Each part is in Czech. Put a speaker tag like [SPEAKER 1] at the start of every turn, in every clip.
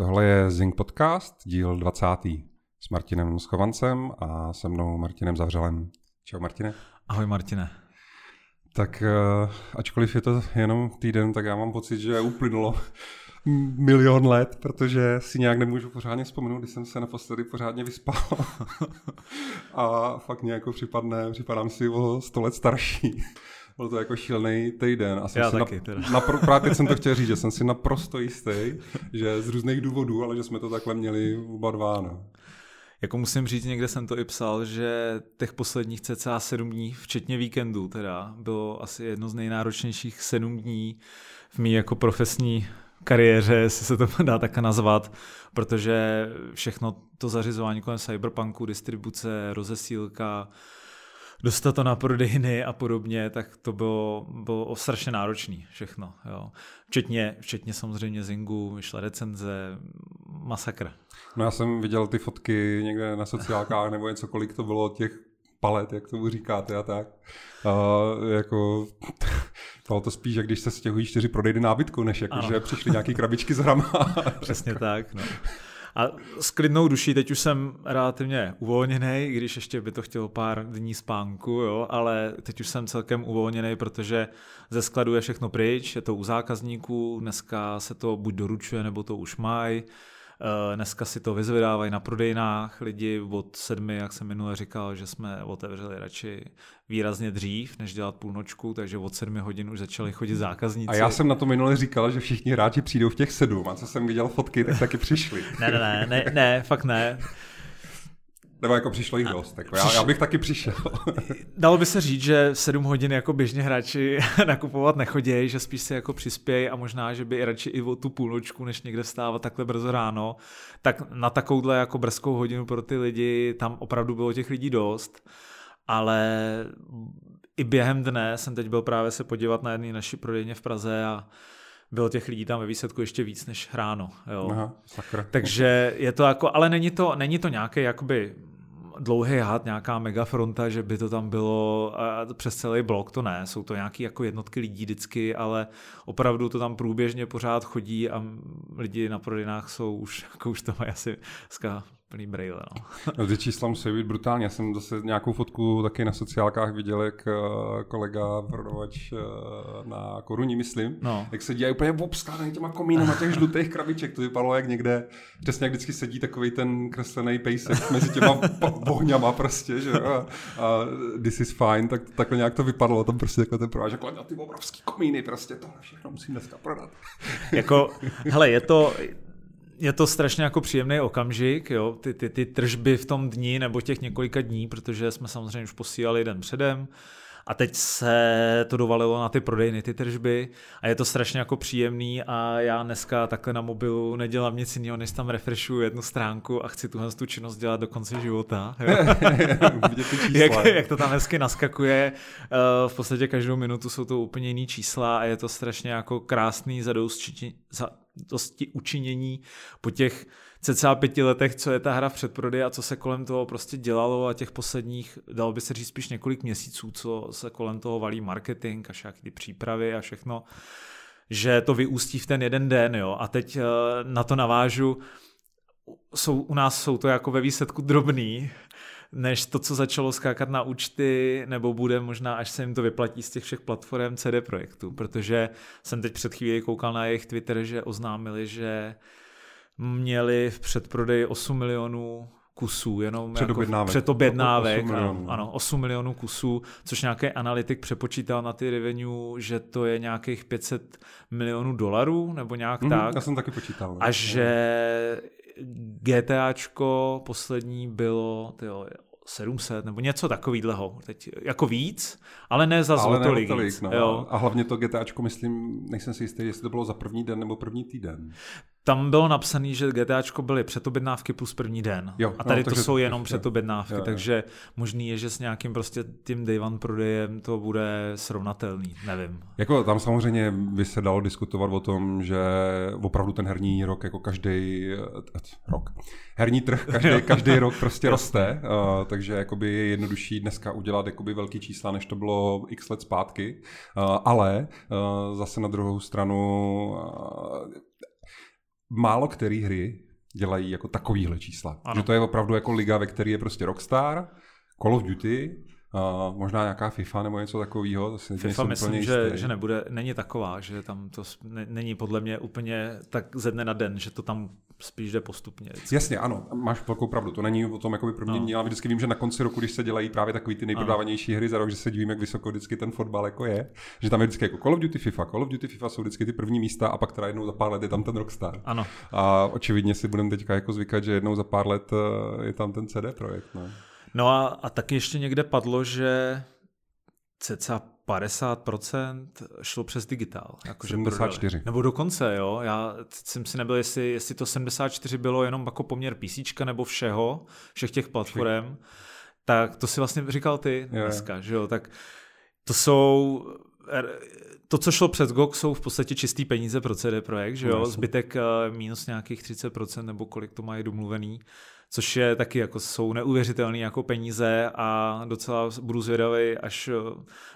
[SPEAKER 1] Tohle je Zing Podcast, díl 20. s Martinem Schovancem a se mnou Martinem Zavřelem. Čau Martine.
[SPEAKER 2] Ahoj Martine.
[SPEAKER 1] Tak uh, ačkoliv je to jenom týden, tak já mám pocit, že uplynulo milion let, protože si nějak nemůžu pořádně vzpomenout, když jsem se naposledy pořádně vyspal. a fakt nějak připadne, připadám si o sto let starší. Byl to jako šílený týden.
[SPEAKER 2] A jsem Já si taky, teda.
[SPEAKER 1] Napr- právě jsem to chtěl říct, že jsem si naprosto jistý, že z různých důvodů, ale že jsme to takhle měli oba dva. No.
[SPEAKER 2] Jako musím říct, někde jsem to i psal, že těch posledních cca sedm dní, včetně víkendu teda, bylo asi jedno z nejnáročnějších sedm dní v mý jako profesní kariéře, jestli se to dá tak nazvat, protože všechno to zařizování kolem cyberpunku, distribuce, rozesílka, dostat to na prodejny a podobně, tak to bylo, bylo strašně náročný všechno. Jo. Včetně, včetně samozřejmě Zingu, vyšla recenze, masakr.
[SPEAKER 1] No já jsem viděl ty fotky někde na sociálkách nebo něco, kolik to bylo těch palet, jak tomu říkáte a tak. A jako, bylo to spíš, jak když se stěhují čtyři prodejny nábytku, než jako, že přišly nějaký krabičky s hrama.
[SPEAKER 2] Přesně tak. No. A s klidnou duší, teď už jsem relativně uvolněný, když ještě by to chtělo pár dní spánku, jo, ale teď už jsem celkem uvolněný, protože ze skladu je všechno pryč, je to u zákazníků, dneska se to buď doručuje, nebo to už mají. Eh, dneska si to vyzvedávají na prodejnách lidi od sedmi, jak jsem minule říkal, že jsme otevřeli radši výrazně dřív, než dělat půlnočku, takže od sedmi hodin už začali chodit zákazníci.
[SPEAKER 1] A já jsem na to minule říkal, že všichni hráči přijdou v těch sedm a co jsem viděl fotky, tak taky přišli.
[SPEAKER 2] ne, ne, ne, ne, ne, fakt ne.
[SPEAKER 1] Nebo jako přišlo jich dost, jako já, já bych taky přišel.
[SPEAKER 2] Dalo by se říct, že 7 hodin jako běžně hráči nakupovat nechodějí, že spíš si jako přispějí a možná, že by i radši i o tu půlnočku, než někde stávat takhle brzo ráno, tak na takovouhle jako brzkou hodinu pro ty lidi, tam opravdu bylo těch lidí dost, ale i během dne jsem teď byl právě se podívat na jedné naší prodejně v Praze a bylo těch lidí tam ve výsledku ještě víc než ráno. Jo.
[SPEAKER 1] Aha, sakra.
[SPEAKER 2] Takže je to jako, ale není to, není to nějaký jakoby dlouhý had, nějaká megafronta, že by to tam bylo přes celý blok, to ne, jsou to nějaké jako jednotky lidí vždycky, ale opravdu to tam průběžně pořád chodí a lidi na prodejnách jsou už, jako už to mají asi plný brejle. No.
[SPEAKER 1] no ty čísla musí být brutální. Já jsem zase nějakou fotku taky na sociálkách viděl, jak eh, kolega prodavač eh, na koruní, myslím, no. jak se dělají úplně obskládaný těma komínama těch žlutých krabiček. To vypadalo jak někde, přesně jak vždycky sedí takový ten kreslený pejsek mezi těma bohňama prostě, že a, a this is fine, tak takhle nějak to vypadalo. Tam prostě takhle ten provážek, ty obrovský komíny, prostě tohle všechno musím dneska prodat.
[SPEAKER 2] jako, hele, je to, je to strašně jako příjemný okamžik, jo, ty, ty, ty tržby v tom dni nebo těch několika dní, protože jsme samozřejmě už posílali den předem a teď se to dovalilo na ty prodejny, ty tržby a je to strašně jako příjemný a já dneska takhle na mobilu nedělám nic jiného, než tam refreshuju jednu stránku a chci tuhle tu činnost dělat do konce života. jak, jak to tam hezky naskakuje, eh, v podstatě každou minutu jsou to úplně jiný čísla a je to strašně jako krásný zadosti, dosti učinění po těch cca pěti letech, co je ta hra v předprodej a co se kolem toho prostě dělalo a těch posledních, dalo by se říct spíš několik měsíců, co se kolem toho valí marketing a však ty přípravy a všechno, že to vyústí v ten jeden den, jo. A teď eh, na to navážu, jsou, u nás jsou to jako ve výsledku drobný, než to, co začalo skákat na účty, nebo bude možná, až se jim to vyplatí z těch všech platform CD Projektu, protože jsem teď před chvíli koukal na jejich Twitter, že oznámili, že měli v předprodeji 8 milionů kusů, jenom
[SPEAKER 1] předobjednávek.
[SPEAKER 2] Jako předobjednávek 8 ano, ano, 8 milionů kusů, což nějaký analytik přepočítal na ty revenue, že to je nějakých 500 milionů dolarů, nebo nějak mm, tak.
[SPEAKER 1] Já jsem taky počítal.
[SPEAKER 2] A že GTAčko poslední bylo, tyjo, 700 nebo něco takového. Teď jako víc, ale ne za ale tolik. No.
[SPEAKER 1] jo. A hlavně to GTAčko, myslím, nejsem si jistý, jestli to bylo za první den nebo první týden.
[SPEAKER 2] Tam bylo napsané, že GTAčko byly předobjednávky plus první den. Jo, a tady no, to jsou jenom předobjednávky, jo, jo. takže možný je, že s nějakým prostě tím day one prodejem to bude srovnatelný, nevím.
[SPEAKER 1] Jako tam samozřejmě by se dalo diskutovat o tom, že opravdu ten herní rok jako každý rok, herní trh každý, každý rok prostě roste, uh, takže jakoby je jednodušší dneska udělat jakoby velký čísla, než to bylo x let zpátky, uh, ale uh, zase na druhou stranu málo který hry dělají jako takovýhle čísla. Ano. Že to je opravdu jako liga, ve které je prostě Rockstar, Call of Duty, Uh, možná nějaká FIFA nebo něco takového.
[SPEAKER 2] FIFA myslím, že, že nebude, není taková, že tam to ne, není podle mě úplně tak ze dne na den, že to tam spíš jde postupně.
[SPEAKER 1] Vždycky. Jasně, ano, máš velkou pravdu. To není o tom jakoby promění, no. ale vždycky vím, že na konci roku, když se dělají právě takový ty nejprodávanější hry za rok, že se divím, jak vysoko vždycky ten fotbal jako je. Že tam je vždycky jako Call of Duty FIFA. Call of Duty FIFA jsou vždycky ty první místa a pak teda jednou za pár let je tam ten Rockstar.
[SPEAKER 2] Ano.
[SPEAKER 1] A očividně si budeme teďka jako zvykat, že jednou za pár let eh, je tam ten CD projekt. No.
[SPEAKER 2] No a, a taky ještě někde padlo, že cca 50% šlo přes digitál.
[SPEAKER 1] Jako 74. Prodali.
[SPEAKER 2] Nebo dokonce, jo. Já jsem si nebyl, jestli, jestli to 74 bylo jenom jako poměr PC nebo všeho, všech těch platform. Tak to si vlastně říkal ty je. dneska, že jo. Tak to jsou to, co šlo přes GOG, jsou v podstatě čistý peníze pro CD Projekt, že jo? No, Zbytek eh, minus nějakých 30% nebo kolik to mají domluvený což je taky jako jsou neuvěřitelné jako peníze a docela budu zvědavý, až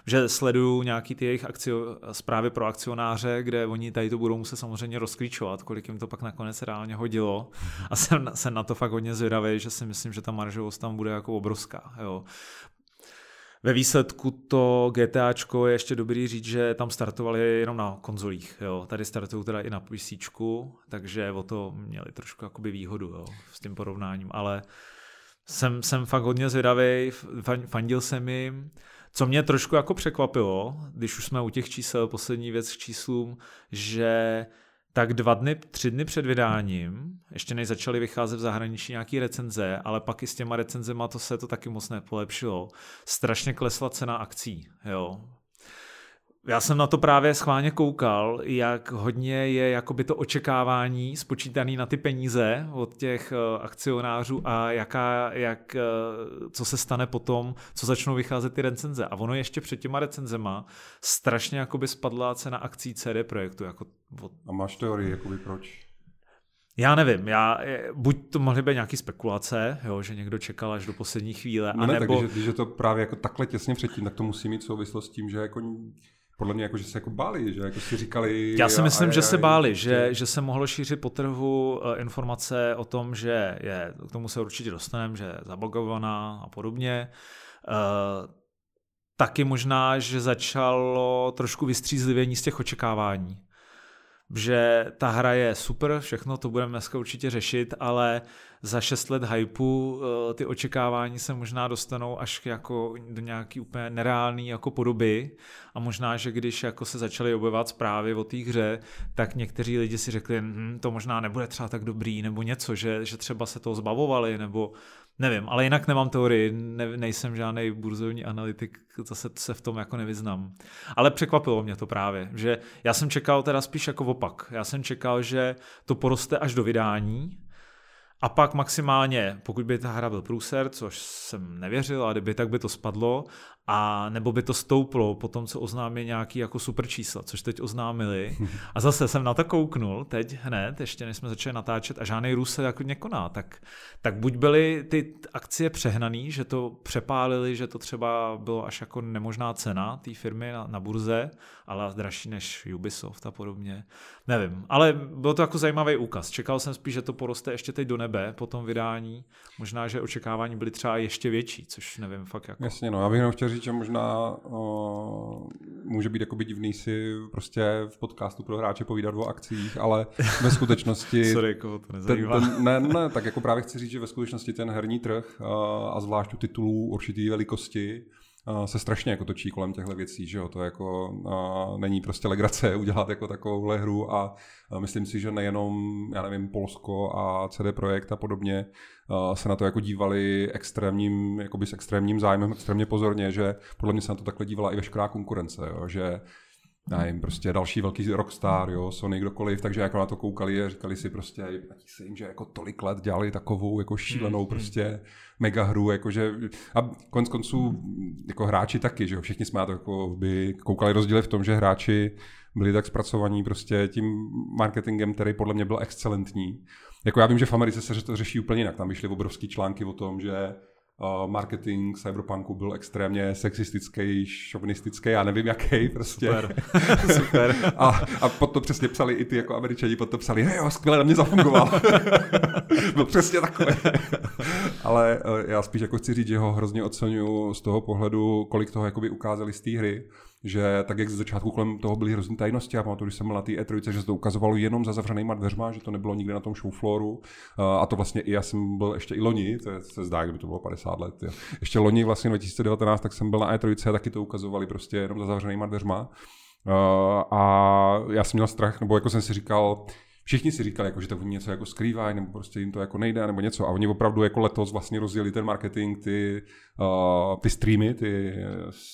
[SPEAKER 2] že sleduju nějaký ty jejich akcio, zprávy pro akcionáře, kde oni tady to budou muset samozřejmě rozklíčovat, kolik jim to pak nakonec reálně hodilo a jsem, jsem na to fakt hodně zvědavý, že si myslím, že ta maržovost tam bude jako obrovská. Jo. Ve výsledku to GTAčko je ještě dobrý říct, že tam startovali jenom na konzolích. Jo. Tady startují teda i na PC, takže o to měli trošku jakoby výhodu jo, s tím porovnáním. Ale jsem, jsem fakt hodně zvědavý, fandil jsem jim. Co mě trošku jako překvapilo, když už jsme u těch čísel, poslední věc k číslům, že tak dva dny, tři dny před vydáním, ještě než začaly vycházet v zahraničí nějaký recenze, ale pak i s těma recenzema to se to taky moc nepolepšilo. Strašně klesla cena akcí, jo. Já jsem na to právě schválně koukal, jak hodně je jakoby to očekávání spočítané na ty peníze od těch uh, akcionářů a jaká, jak, uh, co se stane potom, co začnou vycházet ty recenze. A ono ještě před těma recenzema strašně jakoby spadla cena akcí CD Projektu. Jako
[SPEAKER 1] od... A máš teorii, jakoby proč?
[SPEAKER 2] Já nevím, já, buď to mohly být nějaké spekulace, jo, že někdo čekal až do poslední chvíle,
[SPEAKER 1] no ne, anebo... tak, když, když je to právě jako takhle těsně předtím, tak to musí mít souvislost s tím, že jako podle mě jako, že se jako báli, že jako si říkali...
[SPEAKER 2] Já si myslím, a, že se báli, prostě... že, že se mohlo šířit po trhu eh, informace o tom, že je, k tomu se určitě dostaneme, že je zablokovaná a podobně. Uh, taky možná, že začalo trošku vystřízlivění z těch očekávání že ta hra je super, všechno to budeme dneska určitě řešit, ale za 6 let hypeu eh, ty očekávání se možná dostanou až jako do nějaký úplně nereálný jako podoby. A možná, že když jako se začaly objevovat zprávy o té hře, tak někteří lidi si řekli, hm, to možná nebude třeba tak dobrý, nebo něco, že, že třeba se toho zbavovali, nebo Nevím, ale jinak nemám teorii, ne, nejsem žádný burzovní analytik, zase se v tom jako nevyznám. Ale překvapilo mě to právě, že já jsem čekal teda spíš jako opak. Já jsem čekal, že to poroste až do vydání, a pak maximálně, pokud by ta hra byl průser, což jsem nevěřil, a kdyby tak by to spadlo, a nebo by to stouplo po tom, co oznámí nějaký jako super čísla, což teď oznámili. A zase jsem na to kouknul teď hned, ještě než jsme začali natáčet a žádný růst se jako nekoná. Tak, tak buď byly ty akcie přehnaný, že to přepálili, že to třeba bylo až jako nemožná cena té firmy na, na burze, ale dražší než Ubisoft a podobně. Nevím, ale bylo to jako zajímavý úkaz. Čekal jsem spíš, že to poroste ještě teď do nebe po tom vydání. Možná, že očekávání byly třeba ještě větší, což nevím fakt jako.
[SPEAKER 1] Jasně, no, já bych jenom chtěl říct, že možná o, může být jako divný si prostě v podcastu pro hráče povídat o akcích, ale ve skutečnosti...
[SPEAKER 2] Sorry, jako to nezajímá.
[SPEAKER 1] Ten, ten, ne, ne, tak jako právě chci říct, že ve skutečnosti ten herní trh a, a zvlášť u titulů určitý velikosti se strašně jako točí kolem těchto věcí, že jo, to jako není prostě legrace udělat jako takovouhle hru a, myslím si, že nejenom, já nevím, Polsko a CD Projekt a podobně se na to jako dívali extrémním, jakoby s extrémním zájmem, extrémně pozorně, že podle mě se na to takhle dívala i veškerá konkurence, jo, že nevím, prostě další velký rockstar, jo, Sony, kdokoliv, takže jako na to koukali a říkali si prostě, platí se jim, že jako tolik let dělali takovou jako šílenou mm, prostě mega hru, jakože, a konec konců jako hráči taky, že jo, všichni jsme na to jako by koukali rozdíly v tom, že hráči byli tak zpracovaní prostě tím marketingem, který podle mě byl excelentní. Jako já vím, že v Americe se to řeší úplně jinak, tam vyšly obrovský články o tom, že marketing Cyberpunku byl extrémně sexistický, šovinistický, já nevím jaký prostě.
[SPEAKER 2] Super. Super.
[SPEAKER 1] a, a pod to přesně psali i ty jako američani, pod to psali, hej jo, skvěle na mě zafungoval. byl přesně takový. Ale eh, já spíš jako chci říct, že ho hrozně oceňuju z toho pohledu, kolik toho jakoby ukázali z té hry že tak jak ze začátku kolem toho byly hrozný tajnosti, a pamatuju, když jsem byl na té E3, že se to ukazovalo jenom za zavřenýma dveřma, že to nebylo nikde na tom show flooru. A to vlastně i já jsem byl ještě i loni, to je, se zdá, kdyby to bylo 50 let. Jo. Ještě loni vlastně 2019, tak jsem byl na E3 a taky to ukazovali prostě jenom za zavřenýma dveřma. A já jsem měl strach, nebo jako jsem si říkal, všichni si říkali, jako, že to oni něco jako skrývají, nebo prostě jim to jako nejde, nebo něco. A oni opravdu jako letos vlastně rozjeli ten marketing, ty, uh, ty streamy, ty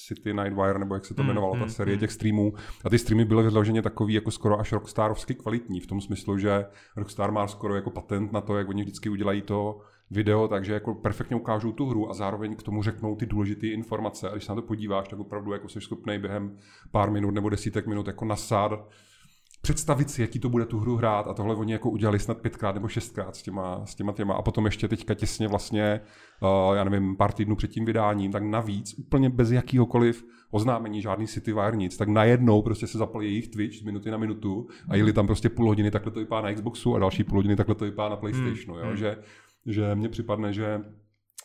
[SPEAKER 1] City Nightwire, nebo jak se to mm, jmenovalo, mm, ta série mm. těch streamů. A ty streamy byly vyloženě takový jako skoro až rockstarovsky kvalitní, v tom smyslu, že Rockstar má skoro jako patent na to, jak oni vždycky udělají to video, takže jako perfektně ukážou tu hru a zároveň k tomu řeknou ty důležité informace. A když se na to podíváš, tak opravdu jako jsi schopný během pár minut nebo desítek minut jako nasát představit si, jaký to bude tu hru hrát a tohle oni jako udělali snad pětkrát nebo šestkrát s těma, s těma těma a potom ještě teďka těsně vlastně, uh, já nevím, pár týdnů před tím vydáním, tak navíc úplně bez jakýhokoliv oznámení, žádný Wire, nic, tak najednou prostě se zapal jejich Twitch z minuty na minutu a jeli tam prostě půl hodiny, takhle to vypadá na Xboxu a další půl hodiny, takhle to vypadá na PlayStationu, hmm. jo? Že, že mně připadne, že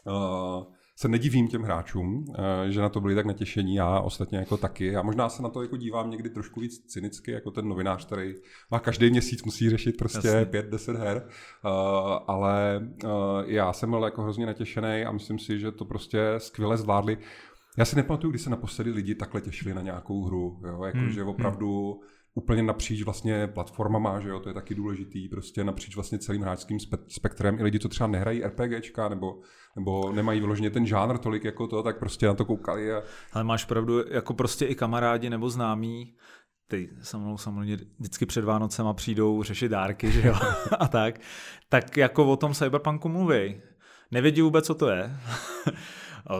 [SPEAKER 1] uh, se nedivím těm hráčům, eh, že na to byli tak natěšení, já ostatně jako taky. A možná se na to jako dívám někdy trošku víc cynicky, jako ten novinář, který má každý měsíc musí řešit prostě pět, deset her. Eh, ale eh, já jsem byl jako hrozně natěšený a myslím si, že to prostě skvěle zvládli. Já si nepamatuju, kdy se naposledy lidi takhle těšili na nějakou hru. Jo? Jako, hmm, že hmm. opravdu hmm úplně napříč vlastně platformama, že jo, to je taky důležitý, prostě napříč vlastně celým hráčským spektrem. I lidi, co třeba nehrají RPGčka nebo, nebo nemají vyloženě ten žánr tolik jako to, tak prostě na to koukali. A...
[SPEAKER 2] Ale máš pravdu, jako prostě i kamarádi nebo známí, ty se mnou samozřejmě vždycky před Vánocema přijdou řešit dárky, že jo, a tak, tak jako o tom Cyberpunku mluví. Nevědí vůbec, co to je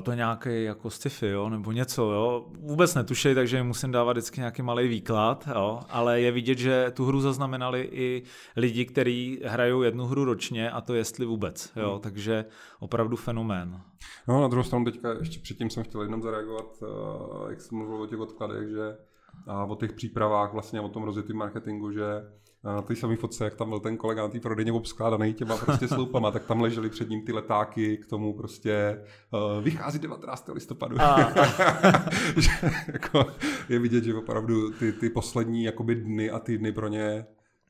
[SPEAKER 2] to je nějaký jako sci-fi, jo, nebo něco, jo. Vůbec netušej, takže musím dávat vždycky nějaký malý výklad, jo. Ale je vidět, že tu hru zaznamenali i lidi, kteří hrajou jednu hru ročně a to jestli vůbec, jo. Hmm. Takže opravdu fenomén.
[SPEAKER 1] No, na druhou stranu teďka ještě předtím jsem chtěl jenom zareagovat, eh, jak jsem mluvil o těch odkladech, že a o těch přípravách, vlastně o tom rozjetém marketingu, že na té samé fotce, jak tam byl ten kolega na té prodejně obskládaný těma prostě sloupama, tak tam ležely před ním ty letáky k tomu prostě uh, vychází 19. listopadu. že, jako, je vidět, že opravdu ty, ty poslední jakoby dny a týdny pro ně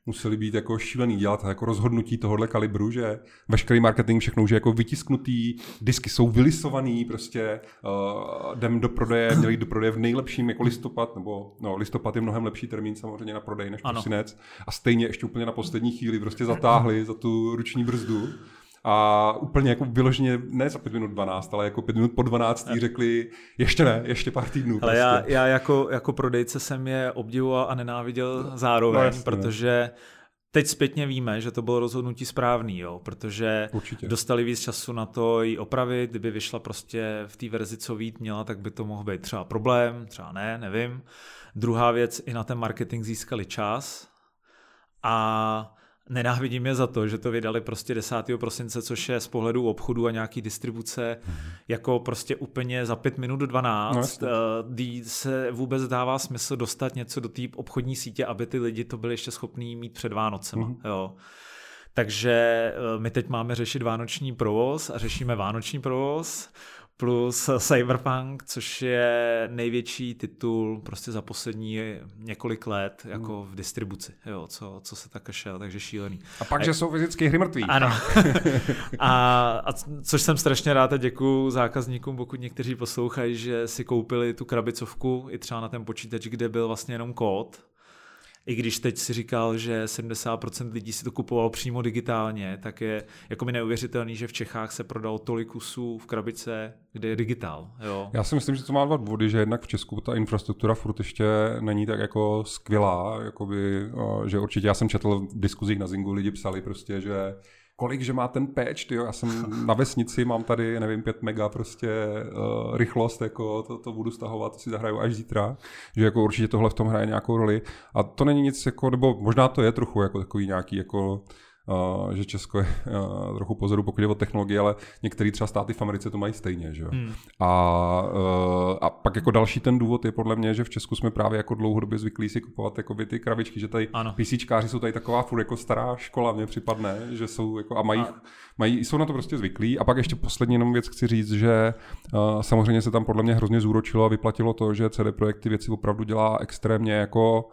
[SPEAKER 1] museli být jako šílený dělat jako rozhodnutí tohohle kalibru, že veškerý marketing všechno už je jako vytisknutý, disky jsou vylisovaný, prostě uh, jdem do prodeje, měli jít do prodeje v nejlepším jako listopad, nebo no, listopad je mnohem lepší termín samozřejmě na prodej než prosinec a stejně ještě úplně na poslední chvíli prostě zatáhli za tu ruční brzdu a úplně jako vyloženě, ne za 5 minut 12, ale jako 5 minut po 12 řekli, ještě ne, ještě pár týdnů.
[SPEAKER 2] Ale prostě. já, já jako, jako prodejce jsem je obdivoval a nenáviděl zároveň, no, jasně, protože Teď zpětně víme, že to bylo rozhodnutí správný, jo, protože Určitě. dostali víc času na to ji opravit, kdyby vyšla prostě v té verzi, co vít měla, tak by to mohl být třeba problém, třeba ne, nevím. Druhá věc, i na ten marketing získali čas a Nenávidím je za to, že to vydali prostě 10. prosince, což je z pohledu obchodu a nějaký distribuce mm. jako prostě úplně za 5 minut do 12, no, kdy se vůbec dává smysl dostat něco do té obchodní sítě, aby ty lidi to byli ještě schopní mít před Vánocem. Mm. Jo. Takže eh, my teď máme řešit vánoční provoz a řešíme vánoční provoz plus Cyberpunk, což je největší titul prostě za poslední několik let jako v distribuci, jo, co, co se tak šel, takže šílený.
[SPEAKER 1] A pak, a, že jsou fyzicky hry mrtví.
[SPEAKER 2] Ano. a, a což jsem strašně rád a děkuju zákazníkům, pokud někteří poslouchají, že si koupili tu krabicovku i třeba na ten počítač, kde byl vlastně jenom kód, i když teď si říkal, že 70% lidí si to kupovalo přímo digitálně, tak je jako mi neuvěřitelný, že v Čechách se prodalo tolik kusů v krabice, kde je digitál. Jo.
[SPEAKER 1] Já si myslím, že to má dva důvody, že jednak v Česku ta infrastruktura furt ještě není tak jako skvělá, jakoby, že určitě já jsem četl v diskuzích na Zingu, lidi psali prostě, že kolik, že má ten patch, tyjo. já jsem na vesnici, mám tady, nevím, 5 mega prostě uh, rychlost, jako to, to budu stahovat, to si zahraju až zítra, že jako určitě tohle v tom hraje nějakou roli a to není nic jako, nebo možná to je trochu jako takový nějaký jako že Česko je uh, trochu pozoru, pokud je o technologii, ale některé třeba státy v Americe to mají stejně. Že? Hmm. A, uh, a pak jako další ten důvod je podle mě, že v Česku jsme právě jako dlouhodobě zvyklí si kupovat jako ty krabičky, že tady ano. PCčkáři jsou tady taková furt jako stará škola, mně připadne, že jsou jako a mají, a... mají, jsou na to prostě zvyklí. A pak ještě poslední jenom věc chci říct, že uh, samozřejmě se tam podle mě hrozně zúročilo a vyplatilo to, že CD Projekt ty věci opravdu dělá extrémně jako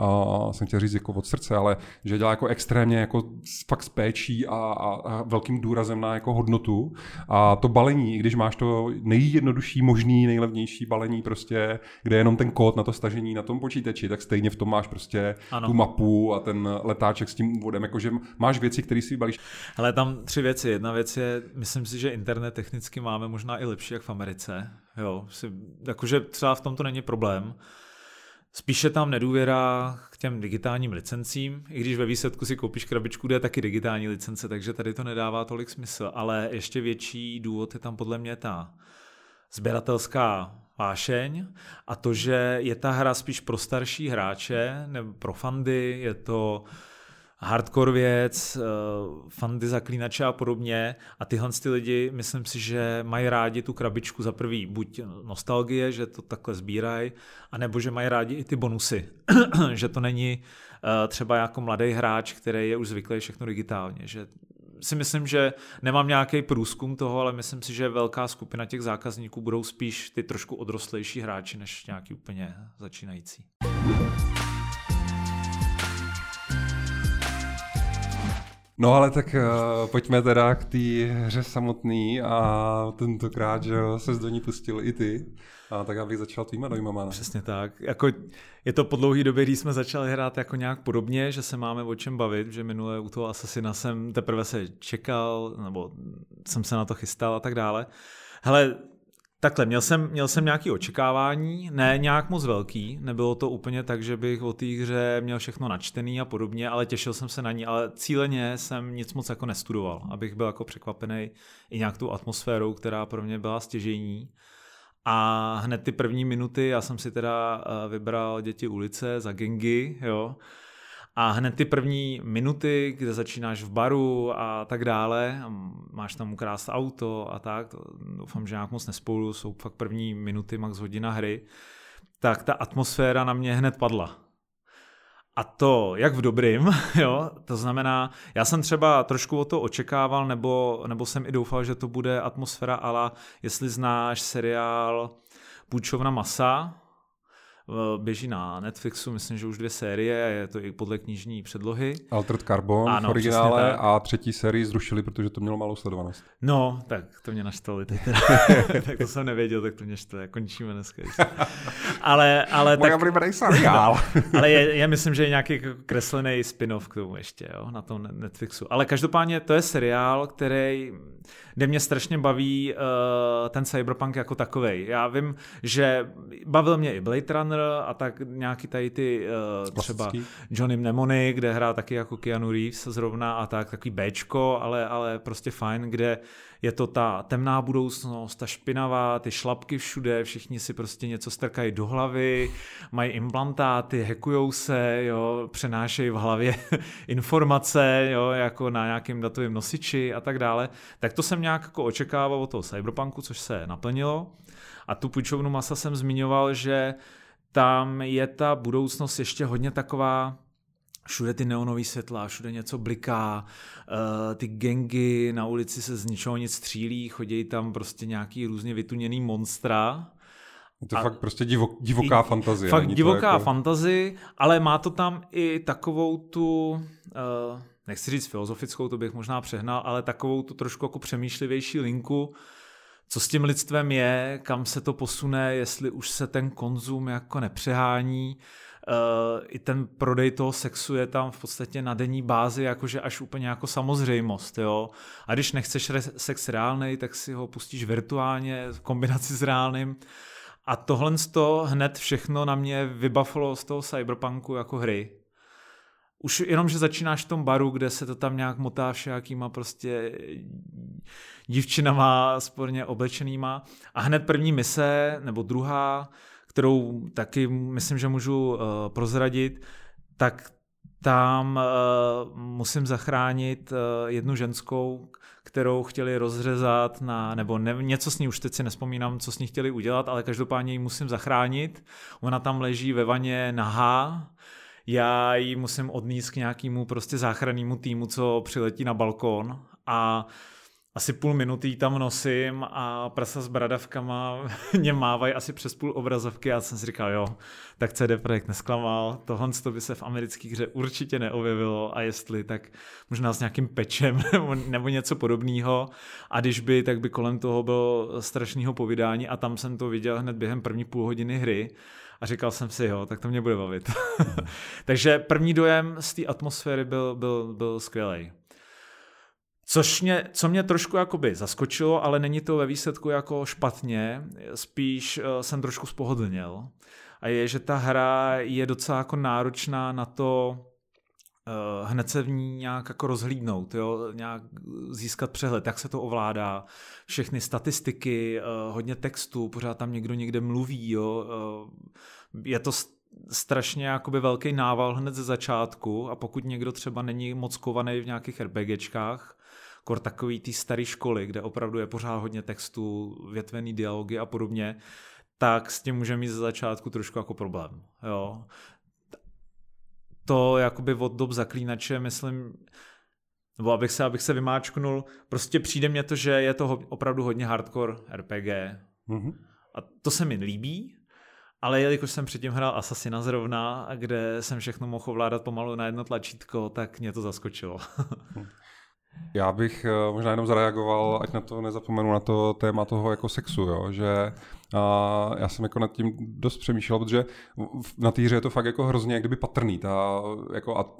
[SPEAKER 1] uh, jsem chtěl říct jako od srdce, ale že dělá jako extrémně jako fakt s péčí a, a, a velkým důrazem na jako hodnotu. A to balení, i když máš to nejjednodušší možný, nejlevnější balení prostě, kde je jenom ten kód na to stažení na tom počítači, tak stejně v tom máš prostě ano. tu mapu a ten letáček s tím úvodem, jakože máš věci, které si balíš.
[SPEAKER 2] Ale tam tři věci. Jedna věc je, myslím si, že internet technicky máme možná i lepší jak v Americe. Jo, si, jakože třeba v tom to není problém. Spíše tam nedůvěra k těm digitálním licencím, i když ve výsledku si koupíš krabičku, kde je taky digitální licence, takže tady to nedává tolik smysl. Ale ještě větší důvod je tam podle mě ta sběratelská vášeň a to, že je ta hra spíš pro starší hráče nebo pro fandy, je to hardcore věc, eh, fandy zaklínače a podobně a tyhle ty lidi, myslím si, že mají rádi tu krabičku za prvý, buď nostalgie, že to takhle sbírají, anebo že mají rádi i ty bonusy, že to není eh, třeba jako mladý hráč, který je už zvyklý všechno digitálně, že si myslím, že nemám nějaký průzkum toho, ale myslím si, že velká skupina těch zákazníků budou spíš ty trošku odrostlejší hráči, než nějaký úplně začínající.
[SPEAKER 1] No ale tak uh, pojďme teda k té hře samotný a tentokrát, že se do ní pustil i ty. A tak abych začal tvýma dojmama. Ne?
[SPEAKER 2] Přesně tak. Jako, je to po dlouhé době, kdy jsme začali hrát jako nějak podobně, že se máme o čem bavit, že minule u toho Assassina jsem teprve se čekal, nebo jsem se na to chystal a tak dále. Hele, Takhle, měl jsem, měl jsem nějaké očekávání, ne nějak moc velký, nebylo to úplně tak, že bych o té hře měl všechno načtený a podobně, ale těšil jsem se na ní, ale cíleně jsem nic moc jako nestudoval, abych byl jako překvapený i nějak tou atmosférou, která pro mě byla stěžení. A hned ty první minuty, já jsem si teda eh, vybral Děti ulice za Gengy, jo, a hned ty první minuty, kde začínáš v baru a tak dále, a máš tam ukrást auto a tak, to doufám, že nějak moc nespolu, jsou fakt první minuty, max hodina hry, tak ta atmosféra na mě hned padla. A to jak v dobrým, jo, to znamená, já jsem třeba trošku o to očekával, nebo, nebo jsem i doufal, že to bude atmosféra ale jestli znáš seriál Půjčovna masa, běží na Netflixu, myslím, že už dvě série, je to i podle knižní předlohy.
[SPEAKER 1] Altered Carbon ano, v originále a třetí sérii zrušili, protože to mělo malou sledovanost.
[SPEAKER 2] No, tak to mě naštvali teď teda. tak to jsem nevěděl, tak to mě štve. Končíme dneska. ale, ale
[SPEAKER 1] Moja tak, seriál.
[SPEAKER 2] ale je, je, myslím, že je nějaký kreslený spin-off k tomu ještě, jo, na tom Netflixu. Ale každopádně to je seriál, který, kde mě strašně baví uh, ten cyberpunk jako takovej. Já vím, že bavil mě i Blade Runner, a tak nějaký tady ty uh, třeba Johnny Mnemonic, kde hrál taky jako Keanu Reeves zrovna a tak, takový Bčko, ale, ale prostě fajn, kde je to ta temná budoucnost, ta špinavá, ty šlapky všude, všichni si prostě něco strkají do hlavy, mají implantáty, hackujou se, jo, přenášejí v hlavě informace, jo, jako na nějakým datovém nosiči a tak dále. Tak to jsem nějak jako očekával od toho cyberpunku, což se naplnilo. A tu půjčovnu masa jsem zmiňoval, že tam je ta budoucnost ještě hodně taková, všude ty neonové světla, všude něco bliká, uh, ty gengy na ulici se z ničeho nic střílí, chodí tam prostě nějaký různě vytuněný monstra.
[SPEAKER 1] Je to a fakt prostě divok, divoká fantazie.
[SPEAKER 2] Fakt divoká jako... fantazie, ale má to tam i takovou tu, uh, nechci říct filozofickou, to bych možná přehnal, ale takovou tu trošku jako přemýšlivější linku, co s tím lidstvem je, kam se to posune, jestli už se ten konzum jako nepřehání. Uh, I ten prodej toho sexu je tam v podstatě na denní bázi, jakože až úplně jako samozřejmost. Jo? A když nechceš re- sex reálný, tak si ho pustíš virtuálně v kombinaci s reálným. A tohle to hned všechno na mě vybavilo z toho cyberpunku jako hry. Už jenom, že začínáš v tom baru, kde se to tam nějak motá všakýma prostě divčinama sporně oblečenýma a hned první mise, nebo druhá, kterou taky myslím, že můžu uh, prozradit, tak tam uh, musím zachránit uh, jednu ženskou, kterou chtěli rozřezat na, nebo ne, něco s ní, už teď si nespomínám, co s ní chtěli udělat, ale každopádně ji musím zachránit. Ona tam leží ve vaně nahá, já ji musím odníst k nějakému prostě záchrannému týmu, co přiletí na balkón a asi půl minuty tam nosím a prasa s bradavkama mě mávají asi přes půl obrazovky a já jsem si říkal, jo, tak CD Projekt nesklamal, tohle to by se v americké hře určitě neobjevilo a jestli, tak možná s nějakým pečem nebo, nebo něco podobného. A když by, tak by kolem toho bylo strašného povídání a tam jsem to viděl hned během první půl hodiny hry a říkal jsem si, jo, tak to mě bude bavit. Takže první dojem z té atmosféry byl, byl, byl skvělý. Což mě, co mě trošku jakoby zaskočilo, ale není to ve výsledku jako špatně, spíš uh, jsem trošku spohodlněl. A je, že ta hra je docela jako náročná na to hned se v ní nějak jako rozhlídnout, jo? nějak získat přehled, jak se to ovládá, všechny statistiky, uh, hodně textu, pořád tam někdo někde mluví, jo? Uh, je to strašně jakoby velký nával hned ze začátku a pokud někdo třeba není moc kovaný v nějakých RPGčkách, kor takový ty staré školy, kde opravdu je pořád hodně textu, větvený dialogy a podobně, tak s tím může mít ze začátku trošku jako problém. Jo. To jakoby od dob zaklínače, myslím, nebo abych se, abych se vymáčknul, prostě přijde mně to, že je to opravdu hodně hardcore RPG. Mm-hmm. A to se mi líbí, ale jelikož jsem předtím hrál Assassina zrovna, kde jsem všechno mohl ovládat pomalu na jedno tlačítko, tak mě to zaskočilo.
[SPEAKER 1] Já bych eh, možná jenom zareagoval, ať na to nezapomenu, na to téma toho jako sexu, jo, že a já jsem jako nad tím dost přemýšlel, protože na té hře je to fakt jako hrozně jak kdyby patrný. Ta, jako a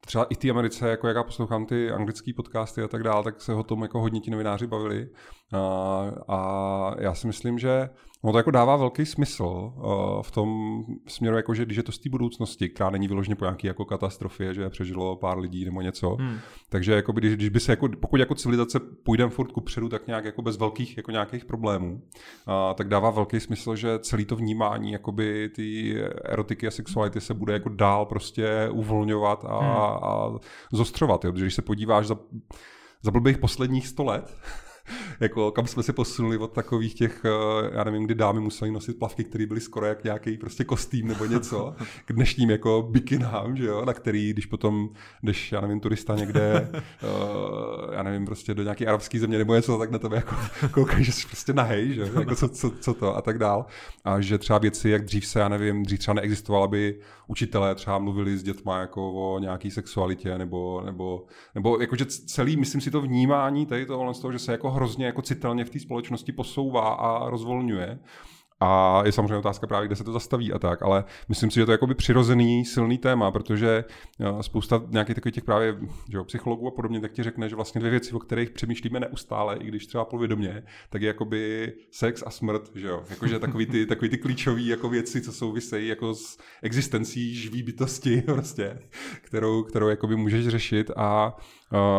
[SPEAKER 1] třeba i ty Americe, jako jak já poslouchám ty anglické podcasty a tak dále, tak se o tom jako hodně ti novináři bavili. A, a já si myslím, že No to jako dává velký smysl uh, v tom směru, jako že když je to z té budoucnosti, která není vyloženě po nějaké jako katastrofě, že přežilo pár lidí nebo něco, hmm. takže jako když, když by se jako, pokud jako civilizace půjdeme furt ku předu, tak nějak jako bez velkých jako nějakých problémů, uh, tak dává velký smysl, že celý to vnímání jakoby ty erotiky a sexuality se bude jako dál prostě uvolňovat a, hmm. a zostřovat, jo? Protože když se podíváš za, za blbých posledních sto let, jako kam jsme se posunuli od takových těch, eh, já nevím, kdy dámy museli nosit plavky, které byly skoro jak nějaký prostě kostým nebo něco, k dnešním jako bikinám, že jo, na který, když potom jdeš, já nevím, turista někde, uh, já nevím, prostě do nějaké arabské země nebo něco, tak na tebe jako koukají, že jsi prostě nahej, že jo, jako co, co, co, to a tak dál. A že třeba věci, jak dřív se, já nevím, dřív třeba neexistovalo, aby učitelé třeba mluvili s dětma jako o nějaký sexualitě nebo, nebo, nebo jakože celý, myslím si to vnímání tady toho, z toho, že se jako hrozně jako citelně v té společnosti posouvá a rozvolňuje. A je samozřejmě otázka právě, kde se to zastaví a tak, ale myslím si, že to je jakoby přirozený, silný téma, protože eh, spousta nějakých takových těch právě že jo, psychologů a podobně, tak ti řekne, že vlastně dvě věci, o kterých přemýšlíme neustále, i když třeba povědomě, tak je jakoby sex a smrt, že jo. Jakože takový ty, takový ty klíčové jako věci, co souvisejí jako s existencí živý bytosti, prostě, kterou, kterou jakoby můžeš řešit a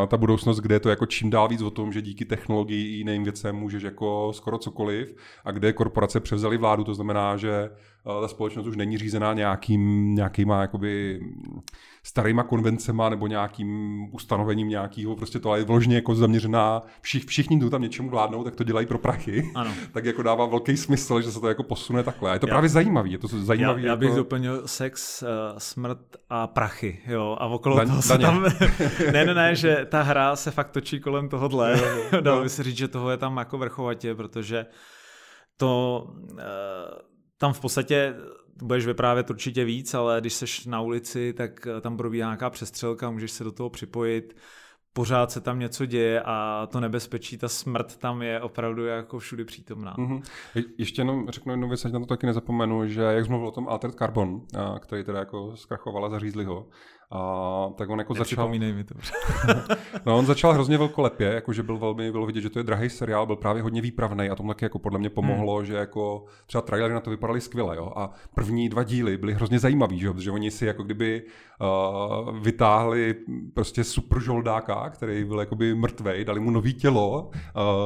[SPEAKER 1] ta budoucnost, kde je to jako čím dál víc o tom, že díky technologii i jiným věcem můžeš jako skoro cokoliv a kde korporace převzaly vládu, to znamená, že ta společnost už není řízená nějakým, nějakýma jakoby starýma konvencema nebo nějakým ustanovením nějakého, prostě to je vložně jako zaměřená, všich, všichni, kdo tam něčemu vládnou, tak to dělají pro prachy, ano. tak jako dává velký smysl, že se to jako posune takhle. A je to já, právě zajímavý, je to zajímavý.
[SPEAKER 2] Já, já bych
[SPEAKER 1] jako...
[SPEAKER 2] doplnil sex, uh, smrt a prachy, jo, a okolo Dan, toho se tam, ne, ne, ne, že ta hra se fakt točí kolem tohohle, dalo by se říct, že toho je tam jako vrchovatě, protože to uh, tam v podstatě budeš vyprávět určitě víc, ale když seš na ulici, tak eh, tam probíhá nějaká přestřelka, můžeš se do toho připojit, pořád se tam něco děje a to nebezpečí, ta smrt tam je opravdu jako všude přítomná. Mm-hmm.
[SPEAKER 1] Je, ještě jenom řeknu jednu věc, ať na to taky nezapomenu, že jak jsi mluvil o tom Altered Carbon, který teda jako zkrachoval a zařízli ho, a tak on jako začal...
[SPEAKER 2] mi to.
[SPEAKER 1] no on začal hrozně velkolepě, jakože byl velmi, bylo vidět, že to je drahý seriál, byl právě hodně výpravný a tomu taky jako podle mě pomohlo, hmm. že jako třeba trailery na to vypadaly skvěle, jo. A první dva díly byly hrozně zajímavý, že protože oni si jako kdyby uh, vytáhli prostě super žoldáka, který byl jakoby mrtvej, dali mu nový tělo, uh,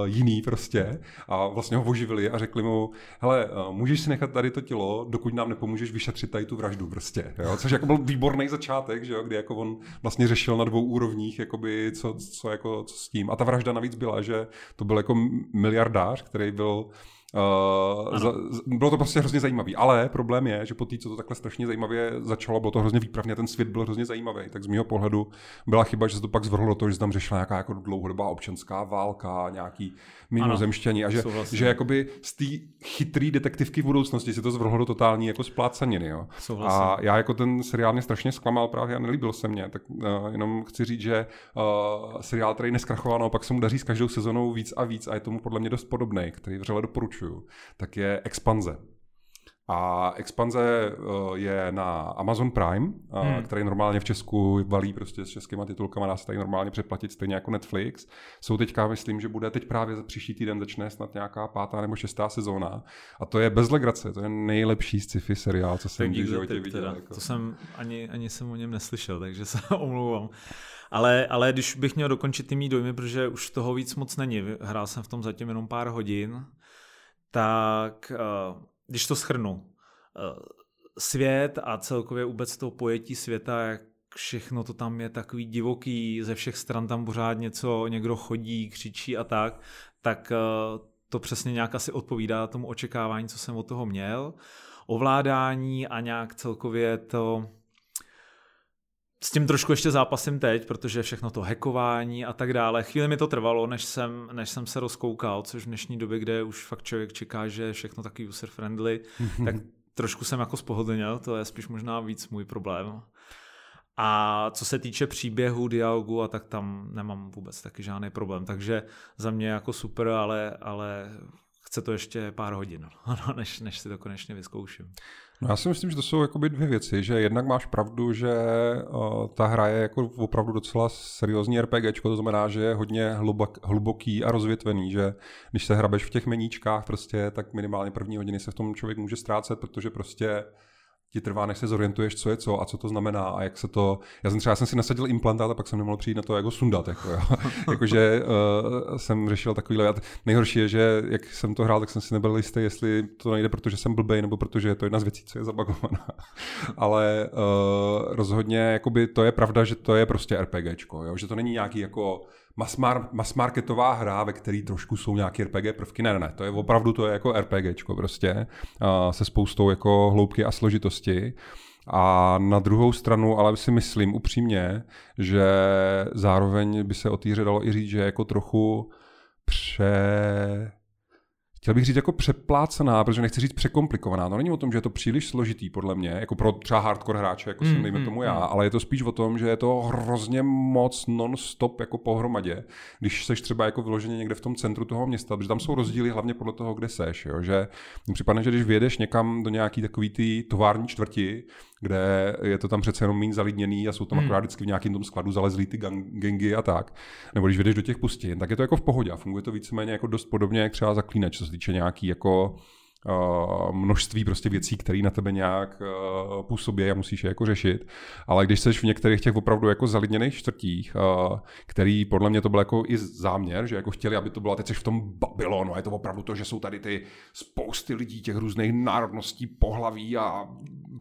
[SPEAKER 1] jiný prostě a vlastně ho oživili a řekli mu, hele, uh, můžeš si nechat tady to tělo, dokud nám nepomůžeš vyšetřit tady tu vraždu prostě, jo. Což jako byl výborný začátek, že že jo, kdy jako on vlastně řešil na dvou úrovních, jakoby, co, co, jako, co s tím. A ta vražda navíc byla, že to byl jako miliardář, který byl Uh, za, bylo to prostě hrozně zajímavé, ale problém je, že po té, co to takhle strašně zajímavě začalo, bylo to hrozně výpravně, ten svět byl hrozně zajímavý, tak z mého pohledu byla chyba, že se to pak zvrhlo do toho, že se tam řešila nějaká jako dlouhodobá občanská válka, nějaký mimozemštění a že, že jakoby z té chytrý detektivky v budoucnosti se to zvrhlo do totální jako splácaniny. Jo. A já jako ten seriál mě strašně zklamal právě a nelíbil se mě, tak uh, jenom chci říct, že uh, seriál, který neskrachoval, naopak se mu daří s každou sezonou víc a víc a je tomu podle mě dost podobný, který vřele doporučuji doporučuju, tak je Expanze. A Expanze eh, je na Amazon Prime, eh, hmm. který normálně v Česku valí prostě s českýma titulkama, dá se tady normálně přeplatit stejně jako Netflix. Jsou teďka, myslím, že bude teď právě za příští týden začne snad nějaká pátá nebo šestá sezóna. A to je bez legrace, to je nejlepší sci-fi seriál, co jsem v životě viděl. Jako.
[SPEAKER 2] To jsem ani, ani jsem o něm neslyšel, takže se omlouvám. Ale, ale když bych měl dokončit ty mý dojmy, protože už toho víc moc není, hrál jsem v tom zatím jenom pár hodin, tak eh, když to schrnu, eh, svět a celkově vůbec to pojetí světa, jak všechno to tam je takový divoký, ze všech stran tam pořád něco, někdo chodí, křičí a tak, tak eh, to přesně nějak asi odpovídá tomu očekávání, co jsem od toho měl. Ovládání a nějak celkově to s tím trošku ještě zápasím teď, protože všechno to hackování a tak dále. Chvíli mi to trvalo, než jsem, než jsem se rozkoukal, což v dnešní době, kde už fakt člověk čeká, že je všechno taky user-friendly, tak trošku jsem jako spohodlněl, to je spíš možná víc můj problém. A co se týče příběhu, dialogu, a tak tam nemám vůbec taky žádný problém. Takže za mě jako super, ale, ale chce to ještě pár hodin, než, než si to konečně vyzkouším.
[SPEAKER 1] No já si myslím, že to jsou jakoby dvě věci, že jednak máš pravdu, že uh, ta hra je jako opravdu docela seriózní RPG, to znamená, že je hodně hlubok, hluboký a rozvětvený, že když se hrabeš v těch meníčkách prostě, tak minimálně první hodiny se v tom člověk může ztrácet, protože prostě ti trvá, než se zorientuješ, co je co a co to znamená a jak se to... Já jsem třeba já jsem si nasadil implantát a pak jsem nemohl přijít na to, jak ho sundat. Jako, jo. Jakože uh, jsem řešil takovýhle... Nejhorší je, že jak jsem to hrál, tak jsem si nebyl jistý, jestli to nejde, protože jsem blbej, nebo protože je to jedna z věcí, co je zabagovaná. Ale uh, rozhodně jakoby, to je pravda, že to je prostě RPGčko, jo? že to není nějaký jako mass, marketová hra, ve které trošku jsou nějaké RPG prvky. Ne, ne, ne, to je opravdu to je jako RPGčko prostě, se spoustou jako hloubky a složitosti. A na druhou stranu ale si myslím upřímně, že zároveň by se o té dalo i říct, že jako trochu pře chtěl bych říct jako přeplácená, protože nechci říct překomplikovaná. No není o tom, že je to příliš složitý, podle mě, jako pro třeba hardcore hráče, jako jsem, mm, dejme mm, tomu já, mm. ale je to spíš o tom, že je to hrozně moc non-stop jako pohromadě, když seš třeba jako vyloženě někde v tom centru toho města, protože tam jsou rozdíly hlavně podle toho, kde seš, jo? že mi připadne, že když vyjedeš někam do nějaký takový ty tovární čtvrti, kde je to tam přece jenom méně zalidněný a jsou tam hmm. akorát vždycky v nějakém tom skladu zalezlý ty gang, gengy a tak. Nebo když vyjdeš do těch pustin, tak je to jako v pohodě a funguje to víceméně jako dost podobně, jak třeba zaklínač, co se týče nějaký jako množství prostě věcí, které na tebe nějak uh, působí a musíš je jako řešit. Ale když jsi v některých těch opravdu jako zalidněných čtvrtích, uh, který podle mě to byl jako i záměr, že jako chtěli, aby to bylo, teď jsi v tom Babylonu je to opravdu to, že jsou tady ty spousty lidí, těch různých národností, pohlaví a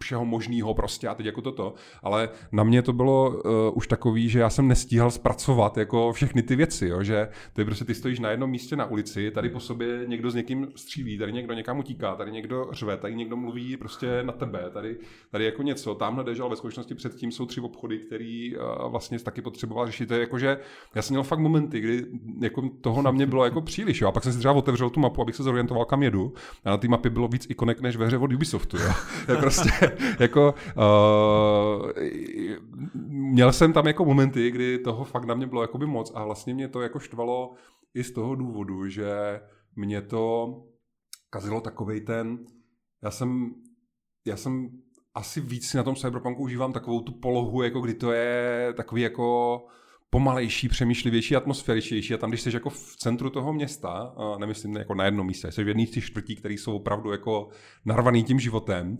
[SPEAKER 1] všeho možného prostě a teď jako toto. Ale na mě to bylo uh, už takový, že já jsem nestíhal zpracovat jako všechny ty věci, jo? že ty prostě ty stojíš na jednom místě na ulici, tady po sobě někdo s někým střílí, tady někdo někam utíká, tady někdo řve, tady někdo mluví prostě na tebe, tady, tady jako něco, tamhle jdeš, ale ve skutečnosti předtím jsou tři obchody, který uh, vlastně taky potřeboval řešit. To je jako, že já jsem měl fakt momenty, kdy jako toho na mě bylo jako příliš, jo? a pak jsem si třeba otevřel tu mapu, abych se zorientoval, kam jedu. A na té mapě bylo víc ikonek než ve hře od Ubisoftu. Jo? Je prostě jako, uh, měl jsem tam jako momenty, kdy toho fakt na mě bylo jakoby moc a vlastně mě to jako štvalo i z toho důvodu, že mě to kazilo takovej ten, já jsem, já jsem asi víc na tom Cyberpunku užívám takovou tu polohu, jako kdy to je takový jako pomalejší, přemýšlivější, atmosféričtější a tam, když jsi jako v centru toho města, nemyslím jako na jednom místě, jsi v jedných těch čtvrtí, které jsou opravdu jako narvaný tím životem,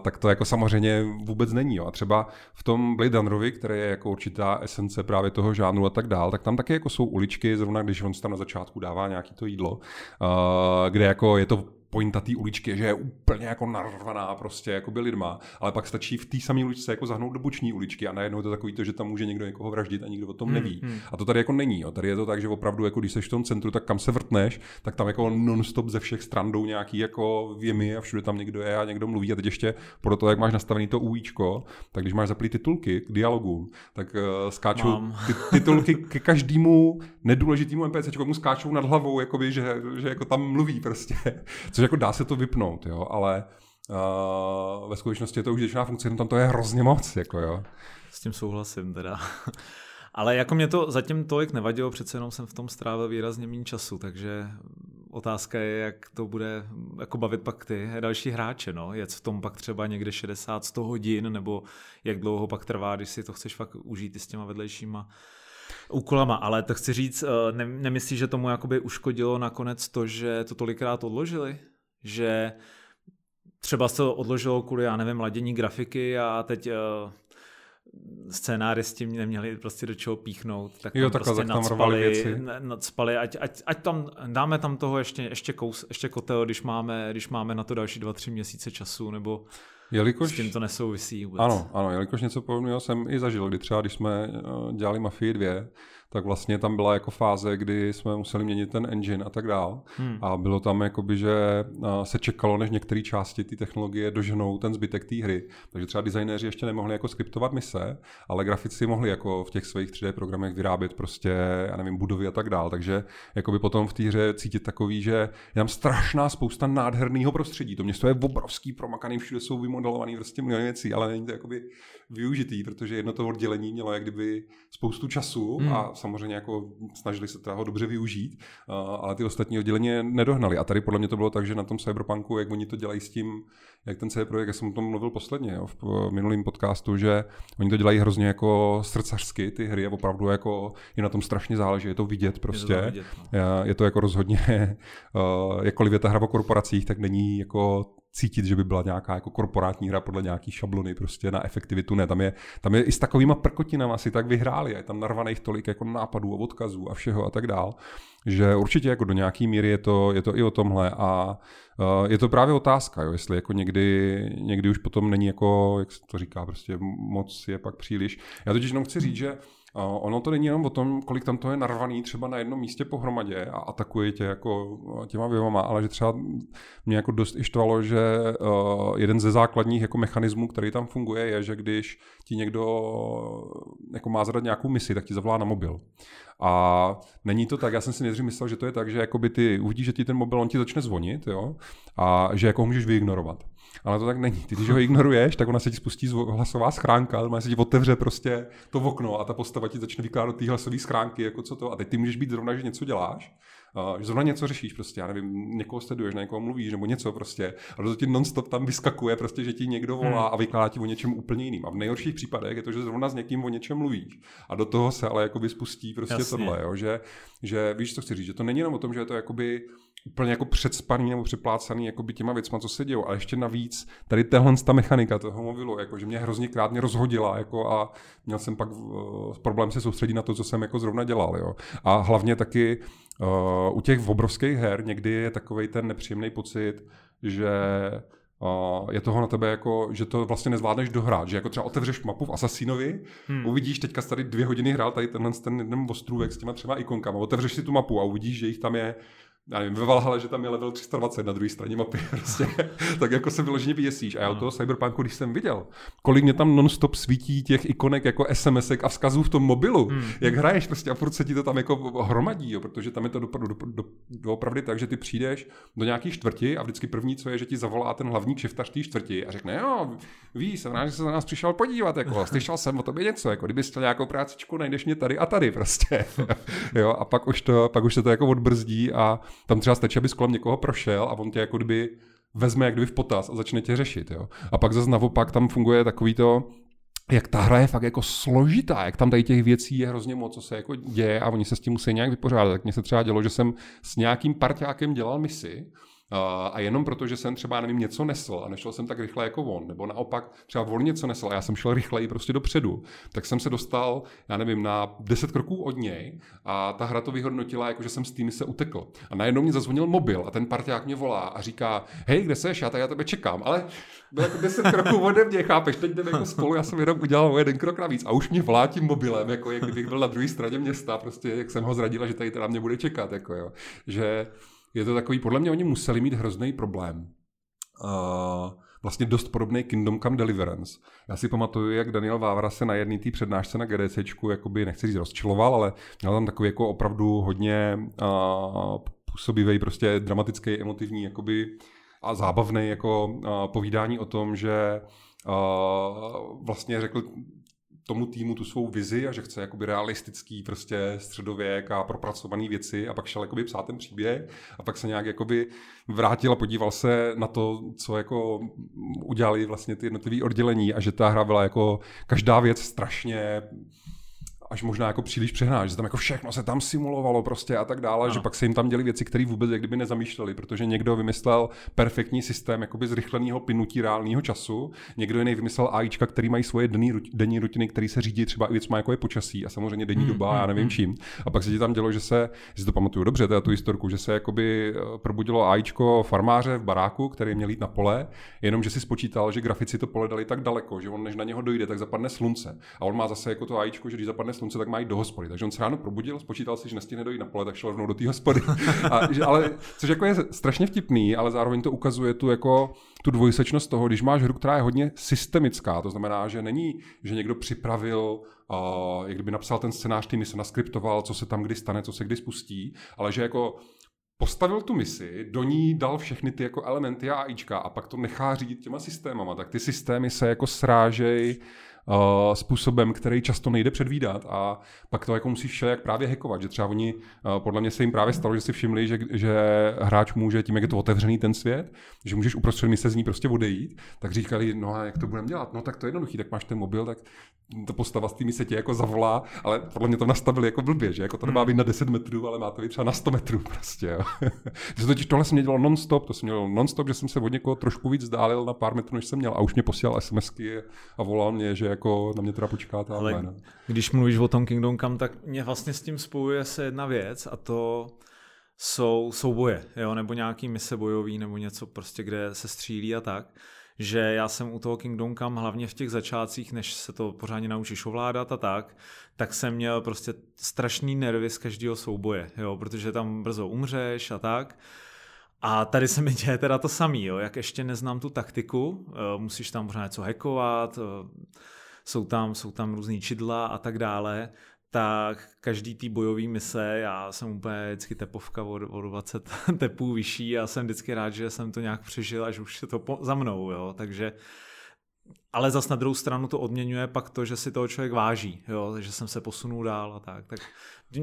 [SPEAKER 1] tak to jako samozřejmě vůbec není. Jo. A třeba v tom Blade Runnerovi, který je jako určitá esence právě toho žánru a tak dál, tak tam taky jako jsou uličky, zrovna když on tam na začátku dává nějaký to jídlo, kde jako je to pointa té uličky, že je úplně jako narvaná prostě jako by lidma, ale pak stačí v té samé uličce jako zahnout do boční uličky a najednou je to takový to, že tam může někdo někoho vraždit a nikdo o tom hmm, neví. Hmm. A to tady jako není. Jo. Tady je to tak, že opravdu, jako když jsi v tom centru, tak kam se vrtneš, tak tam jako non-stop ze všech stran jdou nějaký jako věmy a všude tam někdo je a někdo mluví. A teď ještě pro to, jak máš nastavený to UIčko, tak když máš zaplý titulky k dialogům, tak uh, skáčou ty, titulky ke každému nedůležitému NPC, skáčou nad hlavou, jakoby, že, že jako tam mluví prostě. Což jako dá se to vypnout, jo, ale uh, ve skutečnosti je to užitečná funkce, jenom tam to je hrozně moc, jako jo.
[SPEAKER 2] S tím souhlasím teda. Ale jako mě to zatím tolik nevadilo, přece jenom jsem v tom strávil výrazně méně času, takže otázka je, jak to bude jako bavit pak ty další hráče, no. Jet v tom pak třeba někde 60-100 hodin, nebo jak dlouho pak trvá, když si to chceš fakt užít i s těma vedlejšíma úkolama, ale to chci říct, eh, ne, nemyslíš, že tomu jakoby uškodilo nakonec to, že to tolikrát odložili? Že třeba se to odložilo kvůli, já nevím, ladění grafiky a teď uh, scénáristi neměli prostě do čeho píchnout, tak
[SPEAKER 1] jo,
[SPEAKER 2] tam prostě
[SPEAKER 1] tak nadspali, věci.
[SPEAKER 2] nadspali ať, ať, ať, tam dáme tam toho ještě, ještě, kous, ještě kotel, když máme, když máme na to další dva, tři měsíce času, nebo jelikož, s tím to nesouvisí vůbec.
[SPEAKER 1] Ano, ano, jelikož něco podobného jsem i zažil, kdy třeba, když jsme eh, dělali Mafii 2, tak vlastně tam byla jako fáze, kdy jsme museli měnit ten engine a tak dál. Hmm. A bylo tam jakoby, že se čekalo, než některé části té technologie doženou ten zbytek té hry. Takže třeba designéři ještě nemohli jako skriptovat mise, ale grafici mohli jako v těch svých 3D programech vyrábět prostě, já nevím, budovy a tak dál. Takže jakoby potom v té hře cítit takový, že je tam strašná spousta nádherného prostředí. To město je obrovský, promakaný, všude jsou vymodelovaný prostě miliony věcí, ale není to jakoby využitý, protože jedno to oddělení mělo jak kdyby spoustu času hmm. a samozřejmě jako snažili se toho dobře využít, ale ty ostatní oddělení nedohnali. A tady podle mě to bylo tak, že na tom Cyberpunku, jak oni to dělají s tím, jak ten celý projekt, já jsem o tom mluvil posledně jo, v minulém podcastu, že oni to dělají hrozně jako srdcařsky, ty hry, a opravdu jako je na tom strašně záleží, je to vidět prostě. Je to, vidět, no. je to jako rozhodně, jakkoliv je ta hra o korporacích, tak není jako cítit, že by byla nějaká jako korporátní hra podle nějaký šablony prostě na efektivitu. Ne, tam je, tam je i s takovýma prkotinama si tak vyhráli a je tam narvaných tolik jako nápadů a odkazů a všeho a tak dál, že určitě jako do nějaký míry je to, je to i o tomhle a uh, je to právě otázka, jo, jestli jako někdy, někdy už potom není jako, jak se to říká, prostě moc je pak příliš. Já totiž jenom chci říct, že Ono to není jenom o tom, kolik tam to je narvaný třeba na jednom místě pohromadě a atakuje tě jako těma věvama, ale že třeba mě jako dost ištvalo, že jeden ze základních jako mechanismů, který tam funguje, je, že když ti někdo jako má zadat nějakou misi, tak ti zavolá na mobil. A není to tak, já jsem si nejdřív myslel, že to je tak, že ty uvidíš, že ti ten mobil, on ti začne zvonit, jo, a že jako ho můžeš vyignorovat. Ale to tak není. Ty, když ho ignoruješ, tak ona se ti spustí hlasová schránka, ale se ti otevře prostě to okno a ta postava ti začne vykládat ty hlasové schránky, jako co to. A teď ty můžeš být zrovna, že něco děláš, že zrovna něco řešíš prostě, já nevím, někoho sleduješ, na někoho mluvíš nebo něco prostě. A to ti nonstop tam vyskakuje, prostě, že ti někdo volá hmm. a vykládá ti o něčem úplně jiným. A v nejhorších případech je to, že zrovna s někým o něčem mluvíš. A do toho se ale jakoby spustí prostě Jasně. tohle, jo, že, že víš, co chci říct, že to není jenom o tom, že je to jakoby úplně jako předspaný nebo přeplácaný jako by těma věcma, co se dějou. A ještě navíc tady tahle ta mechanika toho mobilu, jako, že mě hrozně krát mě rozhodila jako, a měl jsem pak uh, problém se soustředit na to, co jsem jako zrovna dělal. Jo. A hlavně taky uh, u těch obrovských her někdy je takový ten nepříjemný pocit, že Uh, je toho na tebe jako, že to vlastně nezvládneš dohrát, že jako třeba otevřeš mapu v Assassinovi, hmm. uvidíš teďka tady dvě hodiny hrál tady tenhle ten jeden ostrůvek s těma třema ikonkama, otevřeš si tu mapu a uvidíš, že jich tam je já nevím, ve Valhalle, že tam je level 320 na druhé straně mapy, prostě, tak jako se vyloženě vyjesíš. A já u toho Cyberpunku, když jsem viděl, kolik mě tam nonstop svítí těch ikonek jako SMSek a vzkazů v tom mobilu, hmm. jak hraješ prostě a furt se ti to tam jako hromadí, jo, protože tam je to do, do, do, do, opravdy tak, že ty přijdeš do nějaký čtvrti a vždycky první, co je, že ti zavolá ten hlavní kšeftař té čtvrti a řekne, jo, víš, jsem rád, že se na nás přišel podívat, jako, slyšel jsem o tobě něco, jako kdybys chtěl nějakou prácičku, najdeš mě tady a tady prostě. jo, a pak už, to, pak už se to jako odbrzdí a tam třeba stačí, abys kolem někoho prošel a on tě jako kdyby vezme jak kdyby v potaz a začne tě řešit. Jo. A pak zase naopak tam funguje takový to, jak ta hra je fakt jako složitá, jak tam tady těch věcí je hrozně moc, co se jako děje a oni se s tím musí nějak vypořádat. Tak mně se třeba dělo, že jsem s nějakým parťákem dělal misi a jenom proto, že jsem třeba, nevím, něco nesl a nešel jsem tak rychle jako on, nebo naopak třeba on něco nesl a já jsem šel rychleji prostě dopředu, tak jsem se dostal, já nevím, na 10 kroků od něj a ta hra to vyhodnotila, jako že jsem s tými se utekl. A najednou mě zazvonil mobil a ten parťák mě volá a říká, hej, kde seš, já tady já tebe čekám, ale byl jako 10 kroků ode mě, chápeš, teď jdeme jako spolu, já jsem jenom udělal o jeden krok navíc a už mě volá tím mobilem, jako jak kdybych byl na druhé straně města, prostě jak jsem ho zradila, že tady teda mě bude čekat, jako jo. Že je to takový, podle mě oni museli mít hrozný problém. Uh, vlastně dost podobný Kingdom Come Deliverance. Já si pamatuju, jak Daniel Vávra se na jedné té přednášce na GDCčku, jakoby nechci říct rozčiloval, ale měl tam takový jako opravdu hodně uh, působivý, prostě dramatický, emotivní, jakoby a zábavný jako uh, povídání o tom, že uh, vlastně řekl tomu týmu tu svou vizi a že chce jakoby realistický prostě středověk a propracovaný věci a pak šel jakoby psát ten příběh a pak se nějak jakoby vrátil a podíval se na to, co jako udělali vlastně ty jednotlivé oddělení a že ta hra byla jako každá věc strašně až možná jako příliš přehná, že tam jako všechno se tam simulovalo prostě a tak dále, ano. že pak se jim tam děli věci, které vůbec jak kdyby nezamýšleli, protože někdo vymyslel perfektní systém jakoby zrychleného plynutí reálného času, někdo jiný vymyslel AIčka, který mají svoje denní, denní rutiny, které se řídí třeba i věcmi jako je počasí a samozřejmě denní mm, doba, mm, já nevím mm. čím. A pak se ti tam dělo, že se, si to pamatuju dobře, teda tu historku, že se jakoby eh, probudilo AIčko farmáře v baráku, který měl jít na pole, jenom že si spočítal, že grafici to pole dali tak daleko, že on než na něho dojde, tak zapadne slunce. A on má zase jako to AIčko, že když zapadne slunce, tak mají do hospody. Takže on se ráno probudil, spočítal si, že nestihne dojít na pole, tak šel rovnou do té hospody. A, že, ale, což jako je strašně vtipný, ale zároveň to ukazuje tu jako tu dvojsečnost toho, když máš hru, která je hodně systemická, to znamená, že není, že někdo připravil, uh, jak kdyby napsal ten scénář, ty se naskriptoval, co se tam kdy stane, co se kdy spustí, ale že jako postavil tu misi, do ní dal všechny ty jako elementy a AIčka a pak to nechá řídit těma systémama, tak ty systémy se jako srážej uh, způsobem, který často nejde předvídat a pak to jako musíš jak právě hackovat, že třeba oni, uh, podle mě se jim právě stalo, že si všimli, že, že hráč může tím, jak je to otevřený ten svět, že můžeš uprostřed mise z ní prostě odejít, tak říkali, no a jak to budeme dělat? No tak to je jednoduchý, tak máš ten mobil, tak to postava z té mise tě jako zavolá, ale podle mě to nastavili jako blbě, že jako to nemá hmm. být na 10 metrů, ale má to být třeba na 100 metrů prostě. Jo. to totiž tohle jsem dělal non-stop, to jsem měl non-stop, že jsem se od někoho trošku víc vzdálil na pár metrů, než jsem měl a už mě posílal SMSky a volal mě, že jako na mě teda počkáte. Ale jména.
[SPEAKER 2] když mluvíš o tom Kingdom Come, tak mě vlastně s tím spojuje se jedna věc a to jsou souboje, jo, nebo nějaký mise bojový, nebo něco prostě, kde se střílí a tak že já jsem u toho Kingdom Come hlavně v těch začátcích, než se to pořádně naučíš ovládat a tak, tak jsem měl prostě strašný nervy z každého souboje, jo, protože tam brzo umřeš a tak. A tady se mi děje teda to samý, jo, jak ještě neznám tu taktiku, eh, musíš tam pořád něco hackovat, eh, jsou tam, jsou tam různý čidla a tak dále, tak každý tý bojový mise, já jsem úplně vždycky tepovka o, o 20 tepů vyšší a jsem vždycky rád, že jsem to nějak přežil, až už je to po, za mnou, jo, takže ale zas na druhou stranu to odměňuje pak to, že si toho člověk váží, jo, že jsem se posunul dál a tak. Tak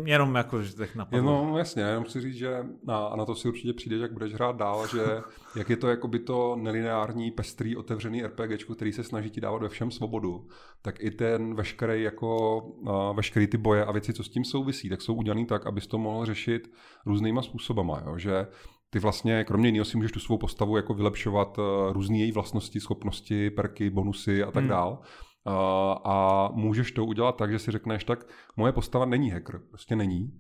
[SPEAKER 2] Jenom jako, že tak napadlo.
[SPEAKER 1] No jasně, jenom chci říct, že na, a na to si určitě přijdeš, jak budeš hrát dál, že jak je to jako by to nelineární, pestrý, otevřený RPG, který se snaží ti dávat ve všem svobodu, tak i ten veškerý jako, veškerý ty boje a věci, co s tím souvisí, tak jsou udělaný tak, abys to mohl řešit různýma způsobama, jo? že ty vlastně, kromě jiného si můžeš tu svou postavu jako vylepšovat uh, různé její vlastnosti, schopnosti, perky, bonusy a tak hmm. dál a můžeš to udělat tak, že si řekneš, tak moje postava není hacker, prostě není.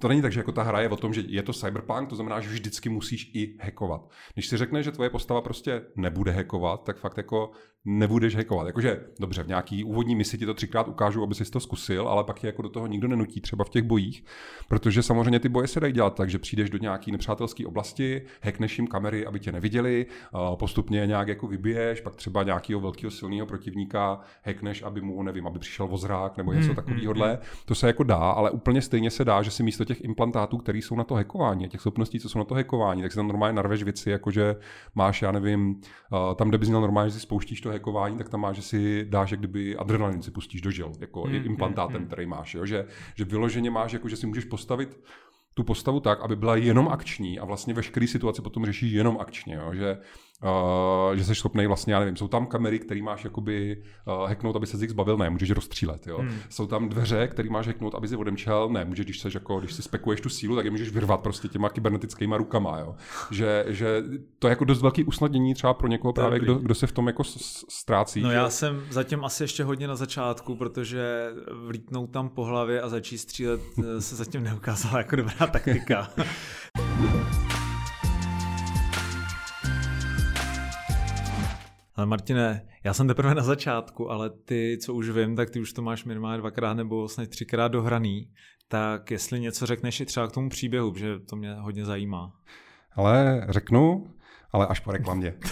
[SPEAKER 1] To není tak, že jako ta hra je o tom, že je to cyberpunk, to znamená, že vždycky musíš i hackovat. Když si řekneš, že tvoje postava prostě nebude hackovat, tak fakt jako nebudeš hackovat. Jakože, dobře, v nějaký úvodní misi ti to třikrát ukážu, aby si to zkusil, ale pak je jako do toho nikdo nenutí, třeba v těch bojích, protože samozřejmě ty boje se dají dělat tak, že přijdeš do nějaký nepřátelské oblasti, hackneš jim kamery, aby tě neviděli, postupně nějak jako vybiješ, pak třeba nějakého velkého silného protivníka hackneš, aby mu, nevím, aby přišel vozrák nebo něco hmm, takového. Hmm, hmm. To se jako dá, ale úplně stejně se dá, že si místo těch implantátů, které jsou na to hackování, těch schopností, co jsou na to hackování, tak si tam normálně narveš věci, jakože máš, já nevím, tam, kde bys měl normálně, že si spouštíš to to hackování, tak tam máš, že si dáš, jak kdyby adrenalin si pustíš do žil, jako hmm, implantátem, hmm, který máš, jo? Že, že vyloženě máš, jako že si můžeš postavit tu postavu tak, aby byla jenom akční a vlastně veškeré situace potom řešíš jenom akčně, jo? Že, Uh, že jsi schopný vlastně, já nevím, jsou tam kamery, které máš jakoby uh, hacknout, aby se z nich zbavil, ne, můžeš rozstřílet, jo. Hmm. Jsou tam dveře, které máš hacknout, aby si odemčel, ne, můžeš, když seš jako, když si spekuješ tu sílu, tak je můžeš vyrvat prostě těma kybernetickými rukama, jo. Že, že to je jako dost velký usnadnění třeba pro někoho právě, kdo, kdo se v tom jako ztrácí.
[SPEAKER 2] No
[SPEAKER 1] že?
[SPEAKER 2] já jsem zatím asi ještě hodně na začátku, protože vlítnout tam po hlavě a začít střílet eh, se zatím neukázala jako dobrá taktika. Ale Martine, já jsem teprve na začátku, ale ty, co už vím, tak ty už to máš minimálně dvakrát nebo snad třikrát dohraný. Tak jestli něco řekneš i třeba k tomu příběhu, že to mě hodně zajímá.
[SPEAKER 1] Ale řeknu, ale až po reklamě.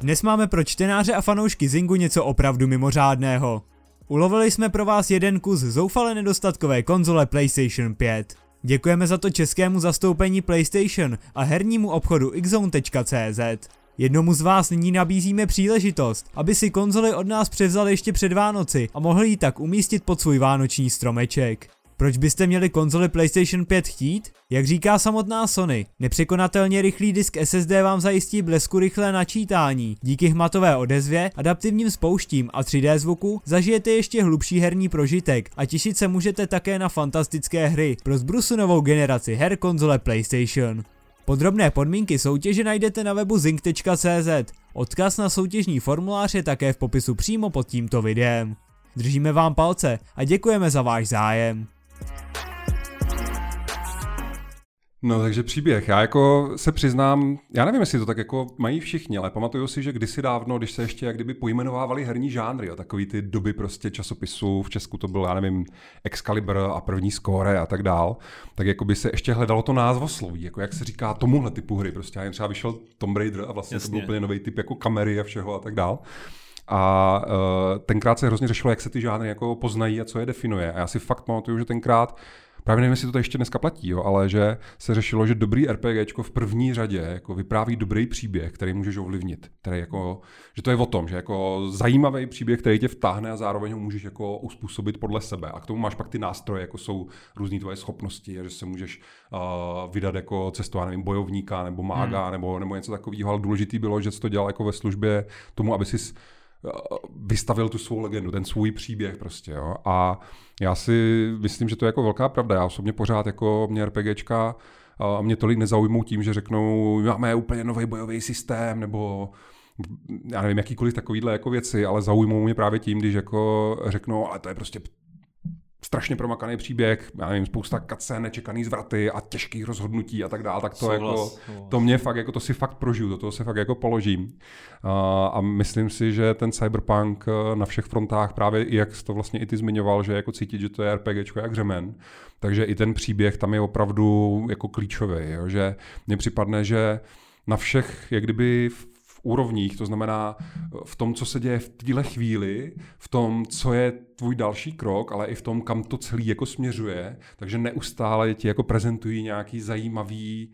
[SPEAKER 3] Dnes máme pro čtenáře a fanoušky Zingu něco opravdu mimořádného. Ulovili jsme pro vás jeden kus zoufale nedostatkové konzole PlayStation 5. Děkujeme za to českému zastoupení PlayStation a hernímu obchodu xzone.cz. Jednomu z vás nyní nabízíme příležitost, aby si konzoli od nás převzal ještě před Vánoci a mohli ji tak umístit pod svůj vánoční stromeček. Proč byste měli konzoli PlayStation 5 chtít? Jak říká samotná Sony, nepřekonatelně rychlý disk SSD vám zajistí blesku rychlé načítání. Díky hmatové odezvě, adaptivním spouštím a 3D zvuku zažijete ještě hlubší herní prožitek a těšit se můžete také na fantastické hry pro zbrusu novou generaci her konzole PlayStation. Podrobné podmínky soutěže najdete na webu zing.cz. Odkaz na soutěžní formulář je také v popisu přímo pod tímto videem. Držíme vám palce a děkujeme za váš zájem.
[SPEAKER 1] No takže příběh. Já jako se přiznám, já nevím, jestli to tak jako mají všichni, ale pamatuju si, že kdysi dávno, když se ještě jak kdyby pojmenovávali herní žánry, jo, takový ty doby prostě časopisů, v Česku to byl, já nevím, Excalibur a první score a tak dál, tak jako by se ještě hledalo to názvosloví, jako jak se říká tomuhle typu hry, prostě já jen třeba vyšel Tomb Raider a vlastně Jasně. to byl úplně nový typ jako kamery a všeho a tak dál. A uh, tenkrát se hrozně řešilo, jak se ty žánry jako poznají a co je definuje. A já si fakt pamatuju, že tenkrát právě nevím, jestli to ještě dneska platí, jo, ale že se řešilo, že dobrý RPG v první řadě jako vypráví dobrý příběh, který můžeš ovlivnit. Který jako, že to je o tom, že jako zajímavý příběh, který tě vtáhne a zároveň ho můžeš jako uspůsobit podle sebe. A k tomu máš pak ty nástroje, jako jsou různé tvoje schopnosti, že se můžeš uh, vydat jako cestu, nevím, bojovníka nebo mága hmm. nebo, nebo něco takového, ale důležitý bylo, že jsi to dělal jako ve službě tomu, aby si vystavil tu svou legendu, ten svůj příběh prostě, jo. A já si myslím, že to je jako velká pravda. Já osobně pořád jako mě RPGčka a mě tolik nezaujmou tím, že řeknou, máme úplně nový bojový systém, nebo já nevím, jakýkoliv takovýhle jako věci, ale zaujmou mě právě tím, když jako řeknou, ale to je prostě strašně promakaný příběh, já nevím, spousta kace, nečekaný zvraty a těžkých rozhodnutí a tak dále, tak to souhlas, jako, souhlas. to mě fakt, jako to si fakt prožiju, do toho se fakt jako položím. A, a myslím si, že ten cyberpunk eh, na všech frontách právě, i jak jsi to vlastně i ty zmiňoval, že jako cítit, že to je RPGčko jak řemen, takže i ten příběh tam je opravdu jako klíčový, jo? že mně připadne, že na všech, jak kdyby úrovních, to znamená eh, v tom, co se děje v téhle chvíli, v tom, co je tvůj další krok, ale i v tom, kam to celý jako směřuje, takže neustále ti jako prezentují nějaký zajímavý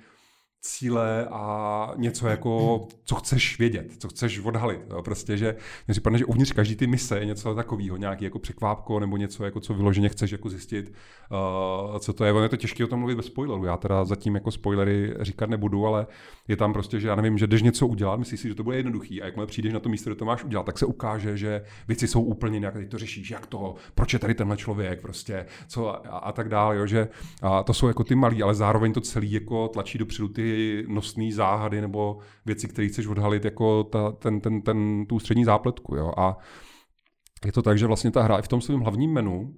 [SPEAKER 1] cíle a něco jako, co chceš vědět, co chceš odhalit. Jo? Prostě, že mi připadne, že uvnitř každý ty mise je něco takového, nějaký jako překvápko nebo něco, jako co vyloženě chceš jako zjistit, uh, co to je. Ono je to těžké o tom mluvit bez spoilerů. Já teda zatím jako spoilery říkat nebudu, ale je tam prostě, že já nevím, že jdeš něco udělat, myslíš si, že to bude jednoduchý a jakmile přijdeš na to místo, kde to máš udělat, tak se ukáže, že věci jsou úplně nějak, to řešíš, jak to, proč je tady tenhle člověk, prostě, co a, a tak dále, jo? že a to jsou jako ty malí, ale zároveň to celý jako tlačí dopředu ty nosné záhady nebo věci, které chceš odhalit jako ta, ten, ten, ten, tu střední zápletku. Jo? A je to tak, že vlastně ta hra i v tom svém hlavním menu,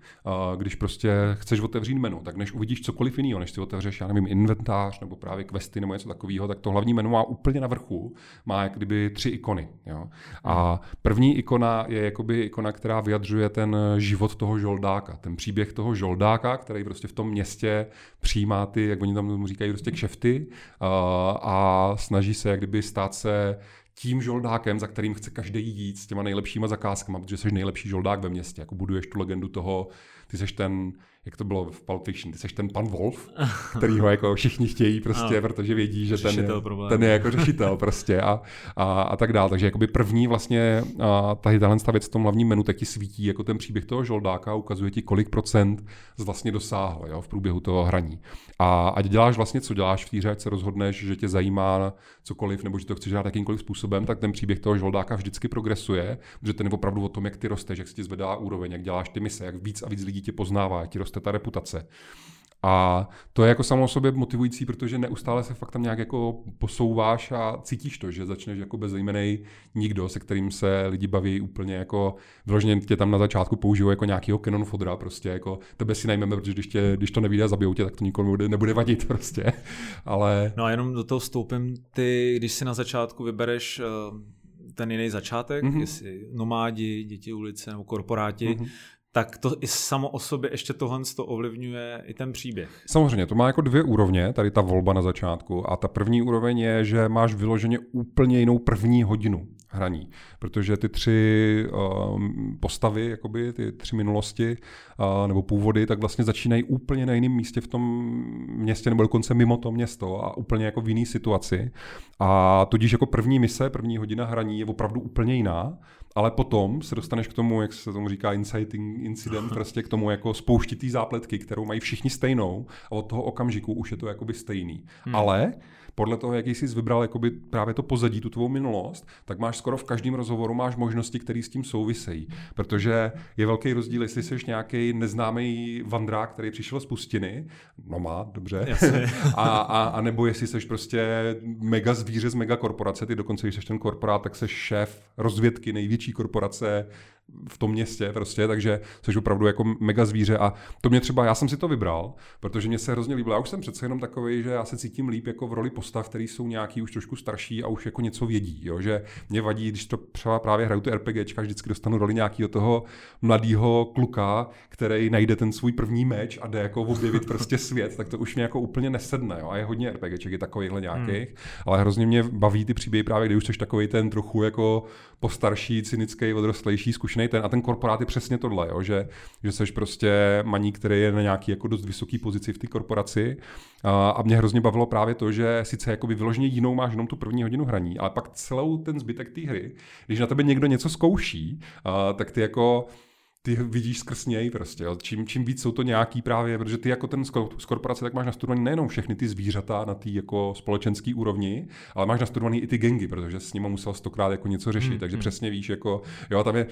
[SPEAKER 1] když prostě chceš otevřít menu, tak než uvidíš cokoliv jiného, než si otevřeš, já nevím, inventář nebo právě questy nebo něco takového, tak to hlavní menu má úplně na vrchu, má jak kdyby tři ikony. Jo? A první ikona je jakoby ikona, která vyjadřuje ten život toho žoldáka, ten příběh toho žoldáka, který prostě v tom městě přijímá ty, jak oni tam říkají, prostě kšefty a snaží se jak kdyby stát se tím žoldákem, za kterým chce každý jít s těma nejlepšíma zakázkama, protože jsi nejlepší žoldák ve městě, jako buduješ tu legendu toho, ty seš ten jak to bylo v Pulp Fiction, ty jsi ten pan Wolf, který ho jako všichni chtějí prostě, no, protože vědí, že ten je, ten je jako řešitel prostě a, a, a tak dále. Takže jakoby první vlastně a, tady tahle věc v tom hlavním menu taky svítí jako ten příběh toho žoldáka, ukazuje ti, kolik procent z vlastně dosáhl jo, v průběhu toho hraní. A ať děláš vlastně, co děláš v té hře, ať se rozhodneš, že tě zajímá cokoliv, nebo že to chceš dělat jakýmkoliv způsobem, tak ten příběh toho žoldáka vždycky progresuje, protože ten je opravdu o tom, jak ty rosteš, jak se ti zvedá úroveň, jak děláš ty mise, jak víc a víc lidí tě poznává, ti roste ta reputace. A to je jako samo o sobě motivující, protože neustále se fakt tam nějak jako posouváš a cítíš to, že začneš jako bezejmený nikdo, se kterým se lidi baví úplně jako vyloženě tě tam na začátku použijou jako nějakýho Canon fodra, prostě jako tebe si najmeme, protože když, tě, když to nevíde a zabijou tě, tak to nikomu nebude vadit prostě. Ale...
[SPEAKER 2] No a jenom do toho vstoupím, ty, když si na začátku vybereš eh, ten jiný začátek, mm-hmm. jestli nomádi, děti ulice nebo korporáti, mm-hmm tak to i samo o sobě ještě tohle to ovlivňuje i ten příběh.
[SPEAKER 1] Samozřejmě, to má jako dvě úrovně, tady ta volba na začátku. A ta první úroveň je, že máš vyloženě úplně jinou první hodinu hraní, protože ty tři uh, postavy, jakoby, ty tři minulosti uh, nebo původy, tak vlastně začínají úplně na jiném místě v tom městě nebo dokonce mimo to město a úplně jako v jiné situaci. A tudíž jako první mise, první hodina hraní je opravdu úplně jiná ale potom se dostaneš k tomu, jak se tomu říká inciting incident, prostě k tomu jako spouštitý zápletky, kterou mají všichni stejnou a od toho okamžiku už je to jakoby stejný. Hmm. Ale podle toho, jaký jsi vybral jakoby právě to pozadí, tu tvou minulost, tak máš skoro v každém rozhovoru máš možnosti, které s tím souvisejí. Protože je velký rozdíl, jestli jsi nějaký neznámý vandrák, který přišel z pustiny, no má, dobře, a, a, a, nebo jestli jsi prostě mega zvíře z mega korporace, ty dokonce, když jsi ten korporát, tak jsi šéf rozvědky největší korporace v tom městě prostě, takže jsi opravdu jako mega zvíře a to mě třeba, já jsem si to vybral, protože mě se hrozně líbilo, já už jsem přece jenom takový, že já se cítím líp jako v roli postav, který jsou nějaký už trošku starší a už jako něco vědí, jo? že mě vadí, když to třeba právě hraju ty RPGčka, vždycky dostanu roli nějakého toho mladého kluka, který najde ten svůj první meč a jde jako objevit prostě svět, tak to už mě jako úplně nesedne, jo? a je hodně RPGček, je takovýchhle nějakých, hmm. ale hrozně mě baví ty příběhy právě, kdy už jsi takový ten trochu jako postarší, cynický, odrostlejší, zkušený ten a ten korporát je přesně tohle, jo, že, že jsi prostě maní, který je na nějaký jako dost vysoký pozici v té korporaci. A, a mě hrozně bavilo právě to, že sice jako vyloženě jinou máš jenom tu první hodinu hraní, ale pak celou ten zbytek té hry, když na tebe někdo něco zkouší, a, tak ty jako ty vidíš skrz něj prostě. Jo. Čím, čím víc jsou to nějaký právě, protože ty jako ten z korporace, tak máš nastudovaný nejenom všechny ty zvířata na té jako společenské úrovni, ale máš nastudovaný i ty gengy, protože s nimi musel stokrát jako něco řešit, hmm, takže hmm. přesně víš, jako, jo, tam je,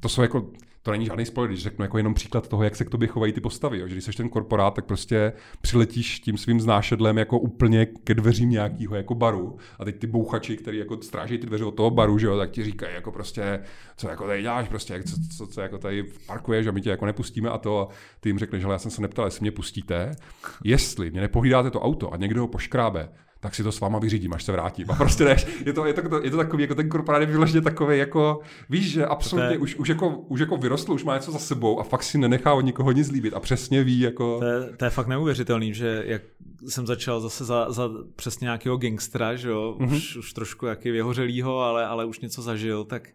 [SPEAKER 1] to jsou jako, to není žádný spoiler, když řeknu jako jenom příklad toho, jak se k tobě chovají ty postavy. Jo. Že když jsi ten korporát, tak prostě přiletíš tím svým znášedlem jako úplně ke dveřím nějakého jako baru a teď ty bouchači, který jako stráží ty dveře od toho baru, že jo, tak ti říkají jako prostě, co jako tady děláš, prostě, co, co, co, jako tady parkuješ a my tě jako nepustíme a to a ty jim řekneš, že já jsem se neptal, jestli mě pustíte, jestli mě nepohlídáte to auto a někdo ho poškrábe, tak si to s váma vyřídím, až se vrátím. A prostě ne, je to, je to, je to takový, jako ten korporát je vyloženě takový, jako, víš, že absolutně je, už, už, jako, už jako vyrostl, už má něco za sebou a fakt si nenechá od nikoho nic líbit a přesně ví, jako...
[SPEAKER 2] To je, to je fakt neuvěřitelný, že jak jsem začal zase za, za přesně nějakého gangstra, že jo, mm-hmm. už, už trošku jaký vyhořelýho, ale, ale už něco zažil, tak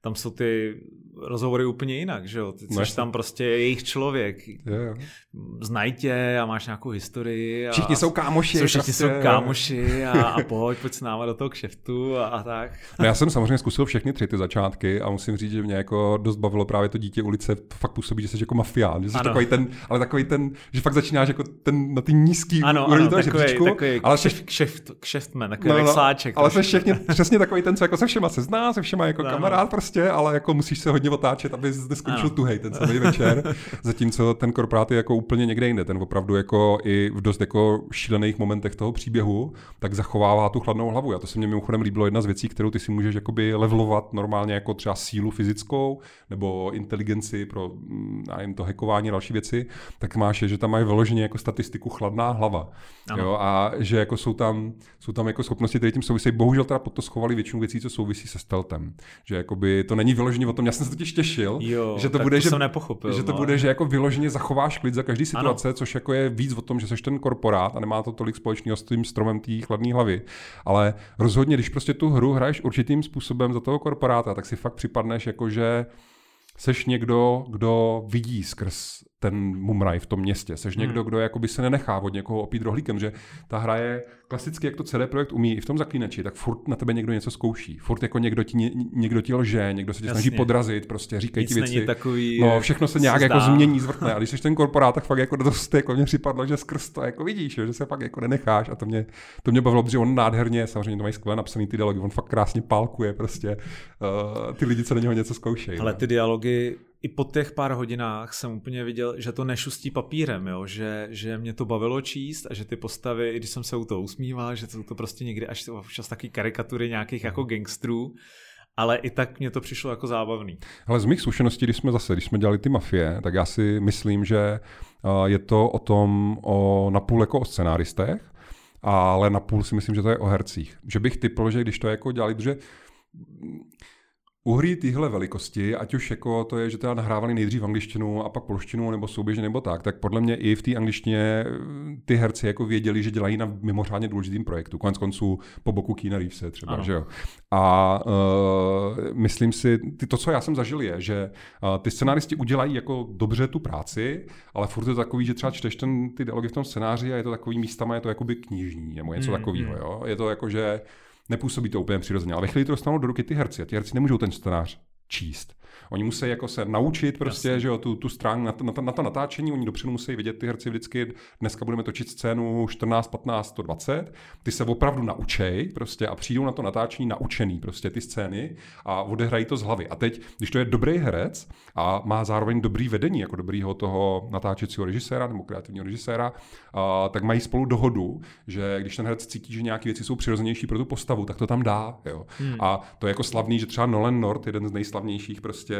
[SPEAKER 2] tam jsou ty rozhovory úplně jinak, že jo? Ty jsi no, tam prostě jejich člověk. Yeah. Znají tě a máš nějakou historii. A
[SPEAKER 1] všichni jsou kámoši.
[SPEAKER 2] Jsou, všichni prostě. jsou kámoši a, a pojď, pojď s náma do toho kšeftu a, a tak.
[SPEAKER 1] No já jsem samozřejmě zkusil všechny tři ty začátky a musím říct, že mě jako dost bavilo právě to dítě ulice. To fakt působí, že jsi jako mafián. Že jsi takový ten, ale takový ten, že fakt začínáš jako ten na ty nízký
[SPEAKER 2] ano, ano, toho takový, žebříčku, takový ale kšeft, kšeft, kšeftman, takový no, no,
[SPEAKER 1] ale ale jsi všechny, přesně takový ten, co jako se všema se zná, se všema jako no, kamarád prostě, ale jako musíš se hodně otáčet, aby zde skončil tuhej ten celý večer. Zatímco ten korporát je jako úplně někde jinde. Ten opravdu jako i v dost jako šílených momentech toho příběhu, tak zachovává tu chladnou hlavu. A to se mě mimochodem líbilo jedna z věcí, kterou ty si můžeš jakoby levelovat normálně jako třeba sílu fyzickou nebo inteligenci pro nevím, to hackování a další věci, tak máš, že tam mají vyloženě jako statistiku chladná hlava. Jo, a že jako jsou tam, jsou tam jako schopnosti, které tím souvisejí. Bohužel teda pod to schovali většinu věcí, co souvisí se stealthem. Že jakoby to není vyloženě o tom, já jsem se totiž těšil,
[SPEAKER 2] jo, že to bude, to že, nepochopil,
[SPEAKER 1] že to no. bude, že jako vyloženě zachováš klid za každý situace, ano. což jako je víc o tom, že jsi ten korporát a nemá to tolik společného s tím stromem té chladné hlavy. Ale rozhodně, když prostě tu hru hraješ určitým způsobem za toho korporáta, tak si fakt připadneš jako, že seš někdo, kdo vidí skrz ten mumraj v tom městě. Seš hmm. někdo, kdo jakoby se nenechá od někoho opít rohlíkem, že ta hra je klasicky, jak to CD Projekt umí i v tom zaklínači, tak furt na tebe někdo něco zkouší. Furt jako někdo ti, někdo ti lže, někdo se tě snaží podrazit, prostě říkají ti věci.
[SPEAKER 2] Takový,
[SPEAKER 1] no, všechno se nějak jako změní, zvrtne. A když jsi ten korporát, tak fakt jako dost jako mě připadlo, že skrz to jako vidíš, že se fakt jako nenecháš. A to mě, to mě bavilo, protože on nádherně, samozřejmě to mají skvěle napsaný ty dialogy, on fakt krásně pálkuje prostě uh, ty lidi, co na něho něco zkoušejí.
[SPEAKER 2] Ale no. ty dialogy i po těch pár hodinách jsem úplně viděl, že to nešustí papírem, jo? Že, že mě to bavilo číst a že ty postavy, i když jsem se u toho usmíval, že jsou to prostě někdy až občas taky karikatury nějakých jako gangstrů, ale i tak mě to přišlo jako zábavný.
[SPEAKER 1] Ale z mých zkušeností, když jsme zase, když jsme dělali ty mafie, tak já si myslím, že je to o tom, o napůl jako o scenáristech, ale napůl si myslím, že to je o hercích. Že bych typl, že když to jako dělali, protože u hry tyhle velikosti, ať už jako to je, že teda nahrávali nejdřív angličtinu a pak polštinu nebo souběžně nebo tak, tak podle mě i v té angličtině eh, ty herci jako věděli, že dělají na mimořádně důležitým projektu. Konec konců po boku Keanu Reevese třeba, ano. že jo. A uh, myslím si, ty, to, co já jsem zažil, je, že uh, ty scenáristi udělají jako dobře tu práci, ale furt je to takový, že třeba čteš ten, ty dialogy v tom scénáři a je to takový místama, je to jakoby knižní nebo něco mm, takového, mm. jo. Je to jako, že nepůsobí to úplně přirozeně. Ale ve chvíli to dostanou do ruky ty herci a ty herci nemůžou ten scénář číst. Oni musí jako se naučit prostě, Jasně. že jo, tu, tu stránku na, na, na to natáčení, oni dopředu musí vidět ty herci vždycky, dneska budeme točit scénu 14, 15, 120, ty se opravdu naučej prostě a přijdou na to natáčení naučený prostě ty scény a odehrají to z hlavy. A teď, když to je dobrý herec a má zároveň dobrý vedení, jako dobrýho toho natáčecího režiséra nebo kreativního režiséra, a, tak mají spolu dohodu, že když ten herec cítí, že nějaké věci jsou přirozenější pro tu postavu, tak to tam dá. Jo. Hmm. A to je jako slavný, že třeba Nolan North, jeden z nejslavnějších prostě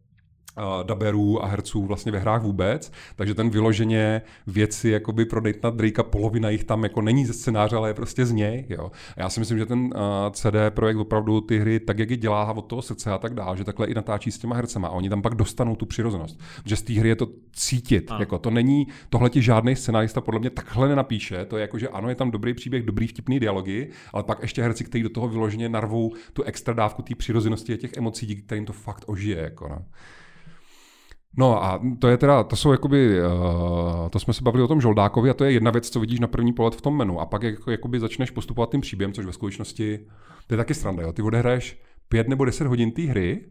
[SPEAKER 1] daberů a herců vlastně ve hrách vůbec, takže ten vyloženě věci jakoby pro Nathana Drakea, polovina jich tam jako není ze scénáře, ale je prostě z něj. Jo. A já si myslím, že ten uh, CD projekt opravdu ty hry tak, jak je dělá od toho srdce a tak dále, že takhle i natáčí s těma hercema a oni tam pak dostanou tu přirozenost. Že z té hry je to cítit. Jako, to není, tohle ti žádný scenárista podle mě takhle nenapíše, to je jako, že ano, je tam dobrý příběh, dobrý vtipný dialogy, ale pak ještě herci, kteří do toho vyloženě narvou tu extra dávku té přirozenosti a těch emocí, díky kterým to fakt ožije. Jako, no. No a to je teda, to jsou jakoby, uh, to jsme se bavili o tom Žoldákovi a to je jedna věc, co vidíš na první pohled v tom menu. A pak jako, jakoby začneš postupovat tím příběhem, což ve skutečnosti, to je taky sranda, jo. Ty odehraješ pět nebo deset hodin té hry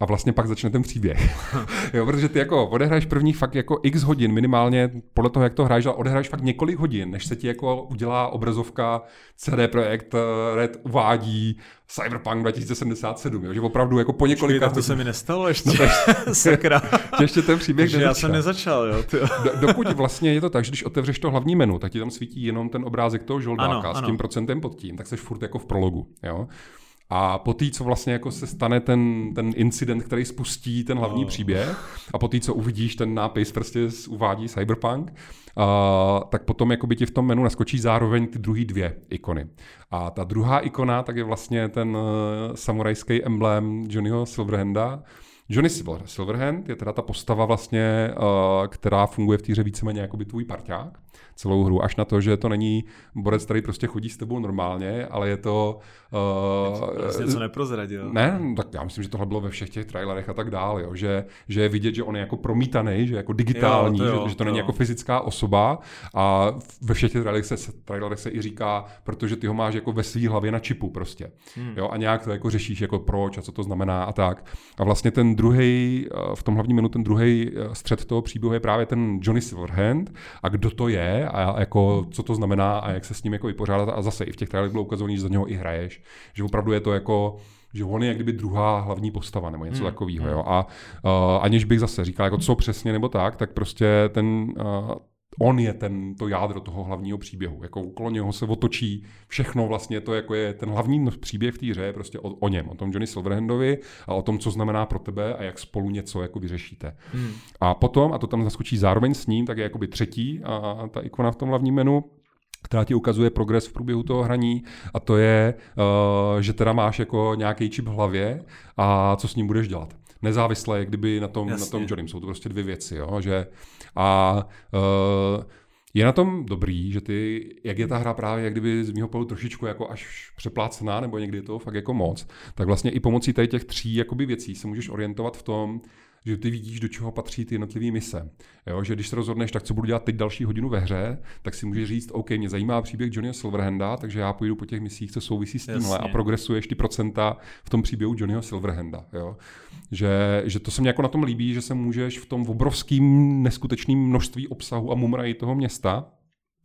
[SPEAKER 1] a vlastně pak začne ten příběh. jo, protože ty jako odehraješ prvních fakt jako x hodin, minimálně podle toho, jak to hraješ, ale odehraješ fakt několik hodin, než se ti jako udělá obrazovka, CD Projekt eh, Red uvádí Cyberpunk 2077, jo, že opravdu jako po několika...
[SPEAKER 2] Počkej, to se mi nestalo ještě, no, sakra.
[SPEAKER 1] ještě ten příběh
[SPEAKER 2] já jsem nezačal, jo.
[SPEAKER 1] Do, dokud vlastně je to tak, že když otevřeš to hlavní menu, tak ti tam svítí jenom ten obrázek toho žoldáka ano, s tím ano. procentem pod tím, tak jsi furt jako v prologu, jo. A po té, co vlastně jako se stane ten, ten incident, který spustí ten hlavní no. příběh, a po té, co uvidíš ten nápis, prostě uvádí Cyberpunk, uh, tak potom jakoby ti v tom menu naskočí zároveň ty druhé dvě ikony. A ta druhá ikona, tak je vlastně ten uh, samurajský emblém Johnnyho Silverhanda, Johnny Silver, Silverhand je teda ta postava vlastně, uh, která funguje v týře víceméně jako by tvůj parťák celou hru, až na to, že to není borec, který prostě chodí s tebou normálně, ale je to...
[SPEAKER 2] Uh, vlastně něco neprozradil.
[SPEAKER 1] Ne, tak já myslím, že tohle bylo ve všech těch trailerech a tak dále, jo, že, že je vidět, že on je jako promítaný, že je jako digitální, jo, to jo, že, že to, to není jo. jako fyzická osoba a ve všech těch trailerech se, trailerech se i říká, protože ty ho máš jako ve své hlavě na čipu prostě. Hmm. Jo, a nějak to jako řešíš, jako proč a co to znamená a tak. A vlastně ten druhý, eh, v tom hlavním menu ten druhý eh, střed toho příběhu je právě ten Johnny Silverhand a kdo to je a jako co to znamená a jak se s ním jako vypořádat a zase i v těch trailerech bylo ukazované, že za něho i hraješ, že opravdu je to jako že on je jak kdyby druhá hlavní postava nebo něco hmm. takového. Jo? A uh, aniž bych zase říkal, jako co přesně nebo tak, tak prostě ten, uh, on je ten, to jádro toho hlavního příběhu. Jako okolo něho se otočí všechno vlastně, to jako je ten hlavní příběh v té hře je prostě o, o něm, o tom Johnny Silverhandovi a o tom, co znamená pro tebe a jak spolu něco jako vyřešíte. Hmm. A potom, a to tam zaskočí zároveň s ním, tak je jakoby třetí a, a ta ikona v tom hlavním menu, která ti ukazuje progres v průběhu toho hraní a to je, uh, že teda máš jako nějaký čip v hlavě a co s ním budeš dělat nezávisle, jak kdyby na tom, na tom Johnnym. Jsou to prostě dvě věci, jo? že a uh, je na tom dobrý, že ty, jak je ta hra právě, jak kdyby z mého pohledu trošičku jako až přeplácená, nebo někdy je to fakt jako moc, tak vlastně i pomocí tady těch tří jakoby věcí se můžeš orientovat v tom, že ty vidíš, do čeho patří ty jednotlivé mise. Jo, že když se rozhodneš, tak co budu dělat teď další hodinu ve hře, tak si můžeš říct, OK, mě zajímá příběh Johnnyho Silverhanda, takže já půjdu po těch misích, co souvisí s tímhle Jasně. a progresuješ ty procenta v tom příběhu Johnnyho Silverhanda. Jo. Že, že to se mě jako na tom líbí, že se můžeš v tom obrovském neskutečném množství obsahu a mumrají toho města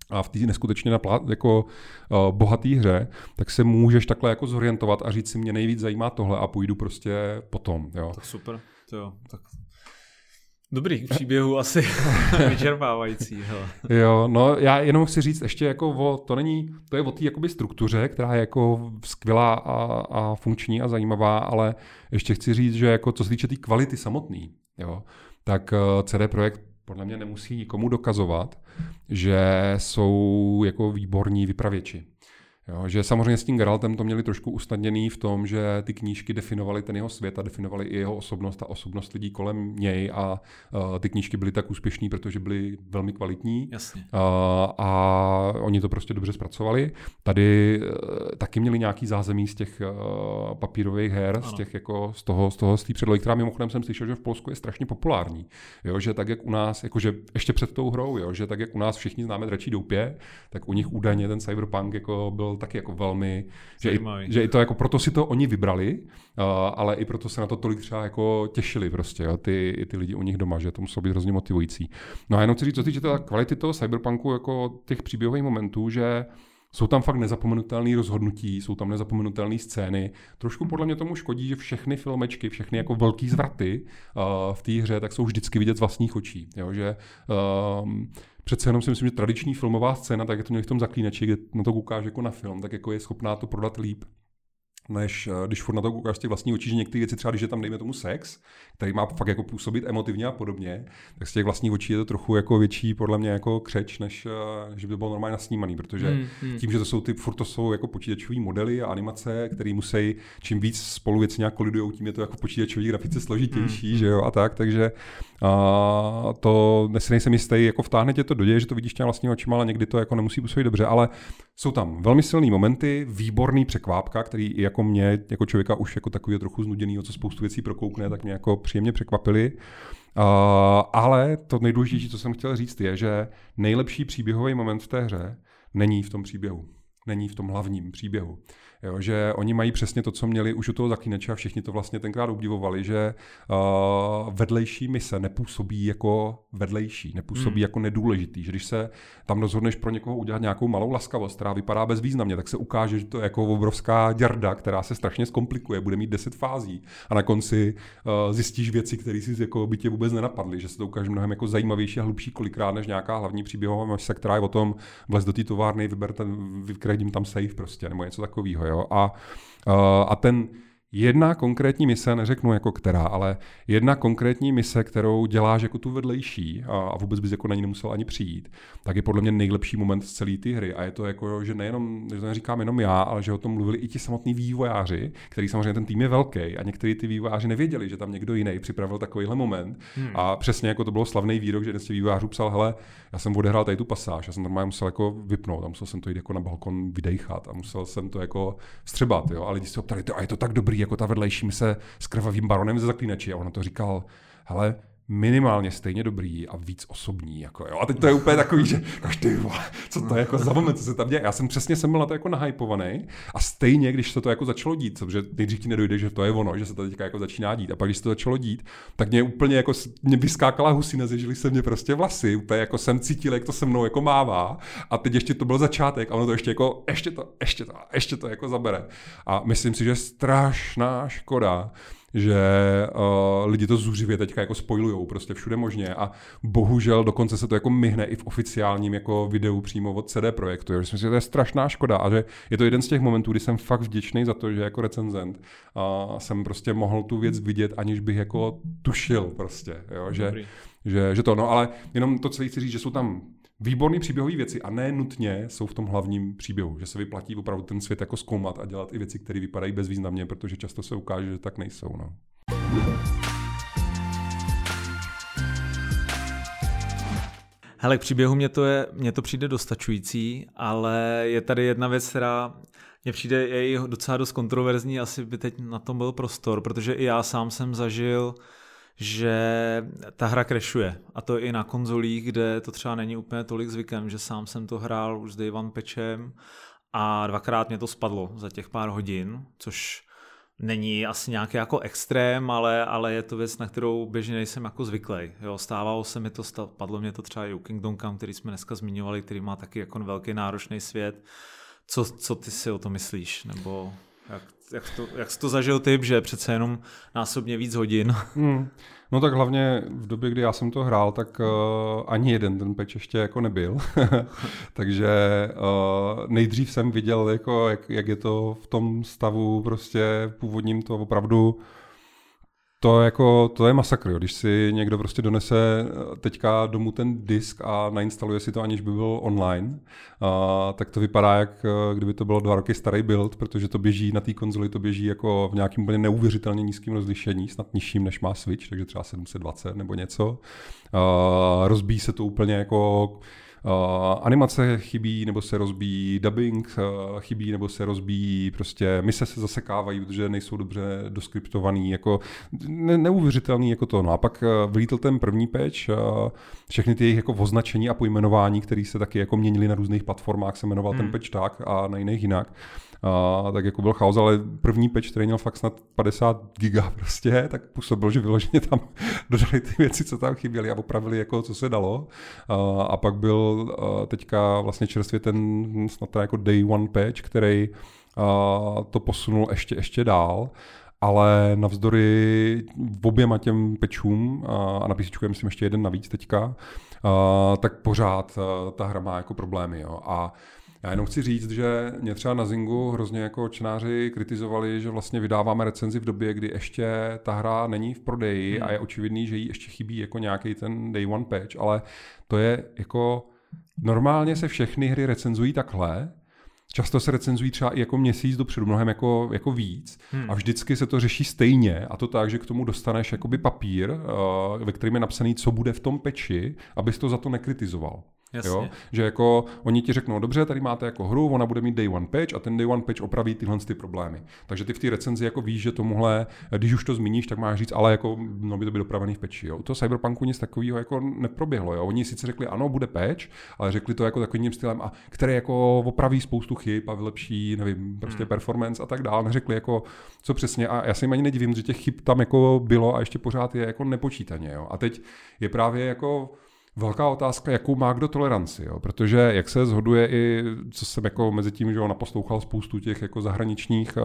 [SPEAKER 1] a v té neskutečně naplá, jako uh, bohatý hře, tak se můžeš takhle jako zorientovat a říct si, mě nejvíc zajímá tohle a půjdu prostě potom. Jo.
[SPEAKER 2] Tak super, to jo, tak Dobrý příběhu asi vyčerpávající. Hele.
[SPEAKER 1] Jo, no já jenom chci říct ještě jako o, to není, to je o té jakoby struktuře, která je jako skvělá a, a funkční a zajímavá, ale ještě chci říct, že jako co se týče té tý kvality samotný, jo, tak uh, CD Projekt podle mě nemusí nikomu dokazovat, že jsou jako výborní vypravěči. Jo, že samozřejmě s tím Geraltem to měli trošku usnadněný v tom, že ty knížky definovaly ten jeho svět a definovaly i jeho osobnost a osobnost lidí kolem něj a uh, ty knížky byly tak úspěšné, protože byly velmi kvalitní
[SPEAKER 2] Jasně.
[SPEAKER 1] Uh, a oni to prostě dobře zpracovali. Tady uh, taky měli nějaký zázemí z těch uh, papírových her, ano. z těch jako z toho, z toho z té předlohy, která mimochodem jsem slyšel, že v Polsku je strašně populární. Jo, že tak jak u nás, jakože ještě před tou hrou, jo, že tak jak u nás všichni známe dračí doupě, tak u nich údajně ten cyberpunk jako byl taky jako velmi, že i, že i to jako proto si to oni vybrali, uh, ale i proto se na to tolik třeba jako těšili prostě, jo, ty, ty lidi u nich doma, že to muselo být hrozně motivující. No a jenom chci říct, co týče kvality toho cyberpunku, jako těch příběhových momentů, že jsou tam fakt nezapomenutelné rozhodnutí, jsou tam nezapomenutelné scény. Trošku podle mě tomu škodí, že všechny filmečky, všechny jako velký zvraty uh, v té hře, tak jsou vždycky vidět z vlastních očí. Jo? Že uh, přece jenom si myslím, že tradiční filmová scéna, tak je to někdo v tom zaklínači, kde na to koukáš jako na film, tak jako je schopná to prodat líp než eh, když furt na to koukáš ty vlastní oči, že některé věci, třeba když je tam dejme tomu sex, který má fakt jako působit emotivně a podobně, tak z těch vlastních očí je to trochu jako větší podle mě jako křeč, než eh, že by to bylo normálně nasnímaný, protože hmm, hmm. tím, že to jsou ty, furt to jsou jako počítačové modely a animace, které musí, čím víc spolu věci nějak kolidujou, tím je to jako počítačový grafice složitější, hmm. že jo, a tak, takže a to si nejsem jistý, jako vtáhne tě to do děje, že to vidíš těm vlastní očima, ale někdy to jako nemusí působit dobře, ale jsou tam velmi silné momenty, výborný překvápka, který i jako mě, jako člověka už jako takový trochu znuděný, co spoustu věcí prokoukne, tak mě jako příjemně překvapili. Uh, ale to nejdůležitější, co jsem chtěl říct, je, že nejlepší příběhový moment v té hře není v tom příběhu. Není v tom hlavním příběhu. Jo, že oni mají přesně to, co měli už u toho zaklínače a všichni to vlastně tenkrát obdivovali, že uh, vedlejší mise nepůsobí jako vedlejší, nepůsobí hmm. jako nedůležitý, že když se tam rozhodneš pro někoho udělat nějakou malou laskavost, která vypadá bezvýznamně, tak se ukáže, že to je jako obrovská děrda, která se strašně zkomplikuje, bude mít deset fází a na konci uh, zjistíš věci, které si jako by tě vůbec nenapadly, že se to ukáže mnohem jako zajímavější a hlubší kolikrát než nějaká hlavní příběhová mise, která je o tom vlez do té továrny, vyber ten, vykredím tam safe prostě, nebo něco takového. Jo? A, a ten jedna konkrétní mise, neřeknu jako která, ale jedna konkrétní mise, kterou děláš jako tu vedlejší a, vůbec bys jako na ní nemusel ani přijít, tak je podle mě nejlepší moment z celé té hry. A je to jako, že nejenom, že to neříkám jenom já, ale že o tom mluvili i ti samotní vývojáři, který samozřejmě ten tým je velký a někteří ty vývojáři nevěděli, že tam někdo jiný připravil takovýhle moment. Hmm. A přesně jako to bylo slavný výrok, že jeden z těch vývojářů psal, hele, já jsem odehrál tady tu pasáž, já jsem normálně musel jako vypnout, a musel jsem to jít jako na balkon vydejchat a musel jsem to jako střebat, jo. A lidi se optali, a je to tak dobrý, jako ta vedlejší mise s krvavým baronem ze zaklínači. A on to říkal, hele, minimálně stejně dobrý a víc osobní. Jako, jo. A teď to je úplně takový, že každý, co to je jako za moment, co se tam děje. Já jsem přesně jsem byl na to jako nahypovaný a stejně, když se to jako začalo dít, protože nejdřív ti nedojde, že to je ono, že se to teďka jako začíná dít. A pak, když se to začalo dít, tak mě úplně jako, mě vyskákala husina, zežili se mě prostě vlasy, úplně jako jsem cítil, jak to se mnou jako mává. A teď ještě to byl začátek a ono to ještě jako, ještě to, ještě to, ještě to jako zabere. A myslím si, že strašná škoda, že uh, lidi to zuřivě teďka jako spojujou prostě všude možně a bohužel dokonce se to jako myhne i v oficiálním jako videu přímo od CD Projektu. Jo. Myslím si, že to je strašná škoda a že je to jeden z těch momentů, kdy jsem fakt vděčný za to, že jako recenzent uh, jsem prostě mohl tu věc vidět, aniž bych jako tušil prostě, jo, že, že, že, to, no ale jenom to, co chci říct, že jsou tam výborné příběhové věci a ne nutně jsou v tom hlavním příběhu, že se vyplatí opravdu ten svět jako zkoumat a dělat i věci, které vypadají bezvýznamně, protože často se ukáže, že tak nejsou. No.
[SPEAKER 2] Hele, k příběhu mě to, je, mě to přijde dostačující, ale je tady jedna věc, která mně přijde je docela dost kontroverzní, asi by teď na tom byl prostor, protože i já sám jsem zažil že ta hra crashuje. A to i na konzolích, kde to třeba není úplně tolik zvykem, že sám jsem to hrál už s One patchem a dvakrát mě to spadlo za těch pár hodin, což není asi nějaký jako extrém, ale, ale je to věc, na kterou běžně nejsem jako zvyklý. Jo, stávalo se mi to, padlo mě to třeba i u Kingdom Come, který jsme dneska zmiňovali, který má taky jako velký náročný svět. Co, co ty si o to myslíš? Nebo jak, jak, to, jak jsi to zažil ty, že přece jenom násobně víc hodin?
[SPEAKER 1] Hmm. No tak hlavně v době, kdy já jsem to hrál, tak uh, ani jeden ten peč ještě jako nebyl. Takže uh, nejdřív jsem viděl, jako, jak, jak je to v tom stavu prostě původním to opravdu to, jako, to je masakr, jo. když si někdo prostě donese eh, teďka domů ten disk a nainstaluje si to, aniž by byl online, a, tak to vypadá, jak eh, kdyby to bylo dva roky starý build, protože to běží na té konzoli, to běží jako v nějakým úplně neuvěřitelně nízkým rozlišení, snad nižším než má Switch, takže třeba 720 nebo něco. A, rozbíjí se to úplně jako animace chybí nebo se rozbíjí, dubbing uh, chybí nebo se rozbíjí, prostě mise se zasekávají, protože nejsou dobře doskriptovaný, jako ne, neuvěřitelný jako to. No a pak uh, vylítl ten první patch, všechny ty jejich jako označení a pojmenování, které se taky jako měnily na různých platformách, se jmenoval hmm. ten patch tak a na jiných jinak. A, tak jako byl chaos, ale první patch, který měl fakt snad 50 giga prostě, tak působil, že vyloženě tam dodali ty věci, co tam chyběly a opravili jako co se dalo. A, a pak byl a teďka vlastně čerstvě ten snad teda jako day one patch, který a, to posunul ještě, ještě dál ale navzdory oběma těm pečům a na PC je myslím ještě jeden navíc teďka, a, tak pořád a, ta hra má jako problémy. Jo. A já jenom chci říct, že mě třeba na Zingu hrozně jako čenáři kritizovali, že vlastně vydáváme recenzi v době, kdy ještě ta hra není v prodeji hmm. a je očividný, že jí ještě chybí jako nějaký ten day one patch, ale to je jako normálně se všechny hry recenzují takhle, Často se recenzují třeba i jako měsíc dopředu, mnohem jako, jako víc. Hmm. A vždycky se to řeší stejně. A to tak, že k tomu dostaneš jakoby papír, uh, ve kterém je napsaný, co bude v tom peči, abys to za to nekritizoval.
[SPEAKER 2] Jasně. Jo?
[SPEAKER 1] Že jako oni ti řeknou, dobře, tady máte jako hru, ona bude mít day one patch a ten day one patch opraví tyhle ty problémy. Takže ty v té recenzi jako víš, že tomuhle, když už to zmíníš, tak máš říct, ale jako no by to být opravený v patchi. Jo? U toho Cyberpunku nic takového jako neproběhlo. Jo? Oni sice řekli, ano, bude patch, ale řekli to jako takovým stylem, a který jako opraví spoustu chyb a vylepší, nevím, prostě hmm. performance a tak dále. Neřekli jako, co přesně. A já si ani nedivím, že těch chyb tam jako bylo a ještě pořád je jako nepočítaně. Jo? A teď je právě jako velká otázka, jakou má kdo toleranci, jo? protože jak se zhoduje i, co jsem jako mezi tím, že on naposlouchal spoustu těch jako zahraničních a,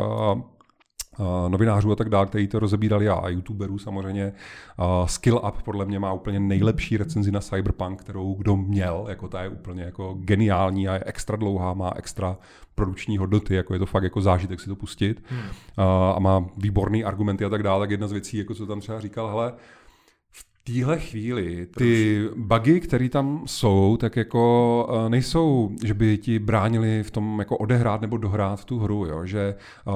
[SPEAKER 1] a novinářů a tak dále, kteří to rozebírali a youtuberů samozřejmě. A Skill Up podle mě má úplně nejlepší recenzi na Cyberpunk, kterou kdo měl, jako ta je úplně jako geniální a je extra dlouhá, má extra produkční hodnoty, jako je to fakt jako zážitek si to pustit hmm. a, a má výborný argumenty a tak dále, tak jedna z věcí, jako co tam třeba říkal, hele, téhle chvíli ty bugy, které tam jsou, tak jako uh, nejsou, že by ti bránili v tom jako odehrát nebo dohrát tu hru, jo? že uh,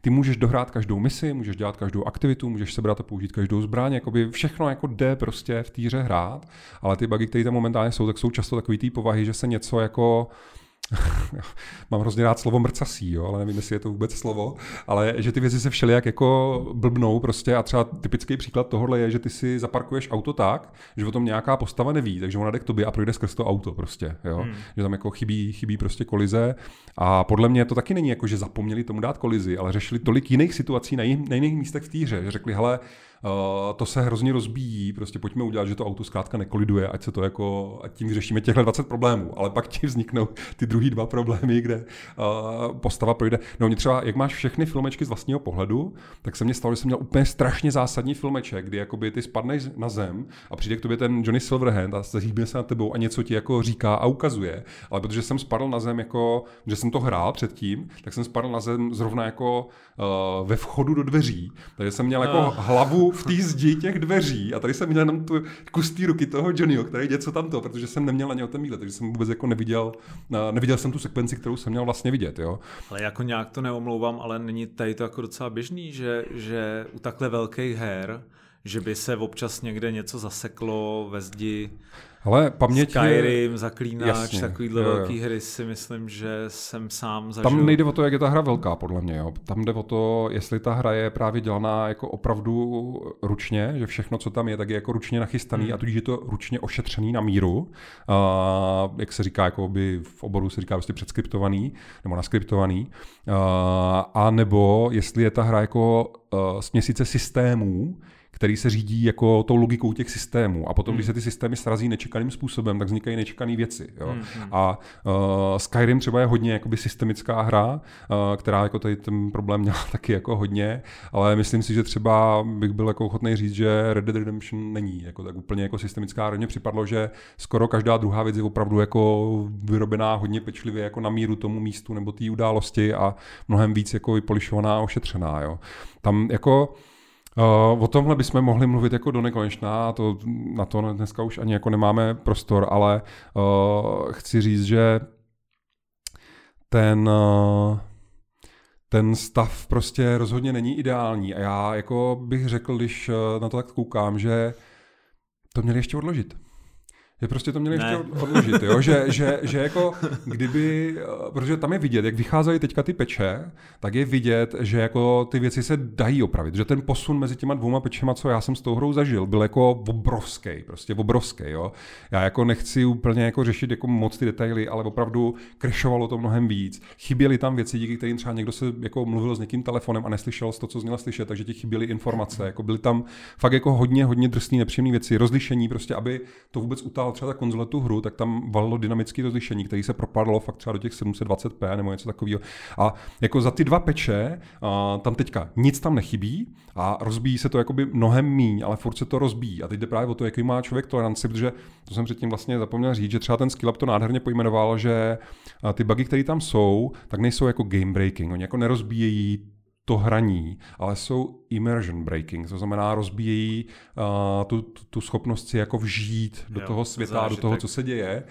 [SPEAKER 1] ty můžeš dohrát každou misi, můžeš dělat každou aktivitu, můžeš sebrat a použít každou zbraň, jakoby všechno jako jde prostě v týře hrát, ale ty bugy, které tam momentálně jsou, tak jsou často takový té povahy, že se něco jako mám hrozně rád slovo mrcasí, jo, ale nevím, jestli je to vůbec slovo, ale že ty věci se všelijak jako blbnou prostě a třeba typický příklad tohohle je, že ty si zaparkuješ auto tak, že o tom nějaká postava neví, takže ona jde k tobě a projde skrz to auto prostě, jo, hmm. že tam jako chybí, chybí prostě kolize a podle mě to taky není jako, že zapomněli tomu dát kolizi, ale řešili tolik jiných situací na jiných místech v týře, že řekli, hele, to se hrozně rozbíjí, prostě pojďme udělat, že to auto zkrátka nekoliduje, ať se to jako, ať tím vyřešíme těchto 20 problémů, ale pak ti vzniknou ty druhý dva problémy, kde uh, postava projde. No mě třeba, jak máš všechny filmečky z vlastního pohledu, tak se mně stalo, že jsem měl úplně strašně zásadní filmeček, kdy jakoby ty spadneš na zem a přijde k tobě ten Johnny Silverhand a zahýbne se na tebou a něco ti jako říká a ukazuje, ale protože jsem spadl na zem jako, že jsem to hrál předtím, tak jsem spadl na zem zrovna jako uh, ve vchodu do dveří, takže jsem měl jako uh. V té zdi těch dveří a tady jsem měl jenom tu kus té ruky toho Johnnyho, který něco tam to, protože jsem neměl na něj ten takže jsem vůbec jako neviděl, neviděl jsem tu sekvenci, kterou jsem měl vlastně vidět, jo.
[SPEAKER 2] Ale jako nějak to neomlouvám, ale není tady to jako docela běžný, že, že u takhle velkých her že by se občas někde něco zaseklo ve zdi.
[SPEAKER 1] Ale paměť
[SPEAKER 2] Skyrim, je... Zaklínač, Jasně, takovýhle jo, jo. velký hry si myslím, že jsem sám zažil.
[SPEAKER 1] Tam nejde o to, jak je ta hra velká, podle mě. Jo. Tam jde o to, jestli ta hra je právě dělaná jako opravdu ručně, že všechno, co tam je, tak je jako ručně nachystaný hmm. a tudíž je to ručně ošetřený na míru. A, jak se říká, jako by v oboru se říká prostě předskriptovaný nebo naskriptovaný. A, a nebo jestli je ta hra jako uh, směsice systémů, který se řídí jako tou logikou těch systémů. A potom, hmm. když se ty systémy srazí nečekaným způsobem, tak vznikají nečekané věci. Jo? Hmm, hmm. A uh, Skyrim třeba je hodně jakoby systemická hra, uh, která jako tady ten problém měla taky jako hodně, ale myslím si, že třeba bych byl jako ochotný říct, že Red Dead Redemption není jako tak úplně jako systemická hra. Mně připadlo, že skoro každá druhá věc je opravdu jako vyrobená hodně pečlivě jako na míru tomu místu nebo té události a mnohem víc jako vypolišovaná a ošetřená. Jo. Tam jako o tomhle bychom mohli mluvit jako do nekonečna, to, na to dneska už ani jako nemáme prostor, ale uh, chci říct, že ten, uh, ten stav prostě rozhodně není ideální a já jako bych řekl, když na to tak koukám, že to měli ještě odložit. Je prostě to měli ne. ještě odložit, jo? Že, že, že jako kdyby, eh, protože tam je vidět, jak vycházejí teďka ty peče, tak je vidět, že jako ty věci se dají opravit, že ten posun mezi těma dvouma pečema, co já jsem s tou hrou zažil, byl jako obrovský, prostě obrovský, jo. Já jako nechci úplně jako řešit jako moc ty detaily, ale opravdu krešovalo to mnohem víc. Chyběly tam věci, díky kterým třeba někdo se jako mluvil s někým telefonem a neslyšel to, co měl slyšet, takže ti chyběly informace, jako byly tam fakt jako hodně, hodně drsné, nepříjemné věci, rozlišení prostě, aby to vůbec utál hrál třeba ta konzole tu hru, tak tam valilo dynamické rozlišení, který se propadlo fakt třeba do těch 720p nebo něco takového. A jako za ty dva peče a tam teďka nic tam nechybí a rozbíjí se to jakoby mnohem míň, ale furt se to rozbíjí. A teď jde právě o to, jaký má člověk toleranci, protože to jsem předtím vlastně zapomněl říct, že třeba ten Skillup to nádherně pojmenoval, že ty bugy, které tam jsou, tak nejsou jako game breaking. Oni jako nerozbíjejí to hraní, ale jsou immersion breaking, to znamená rozbíjejí uh, tu, tu, schopnost si jako vžít do jo, toho světa, zážitek. do toho, co se děje.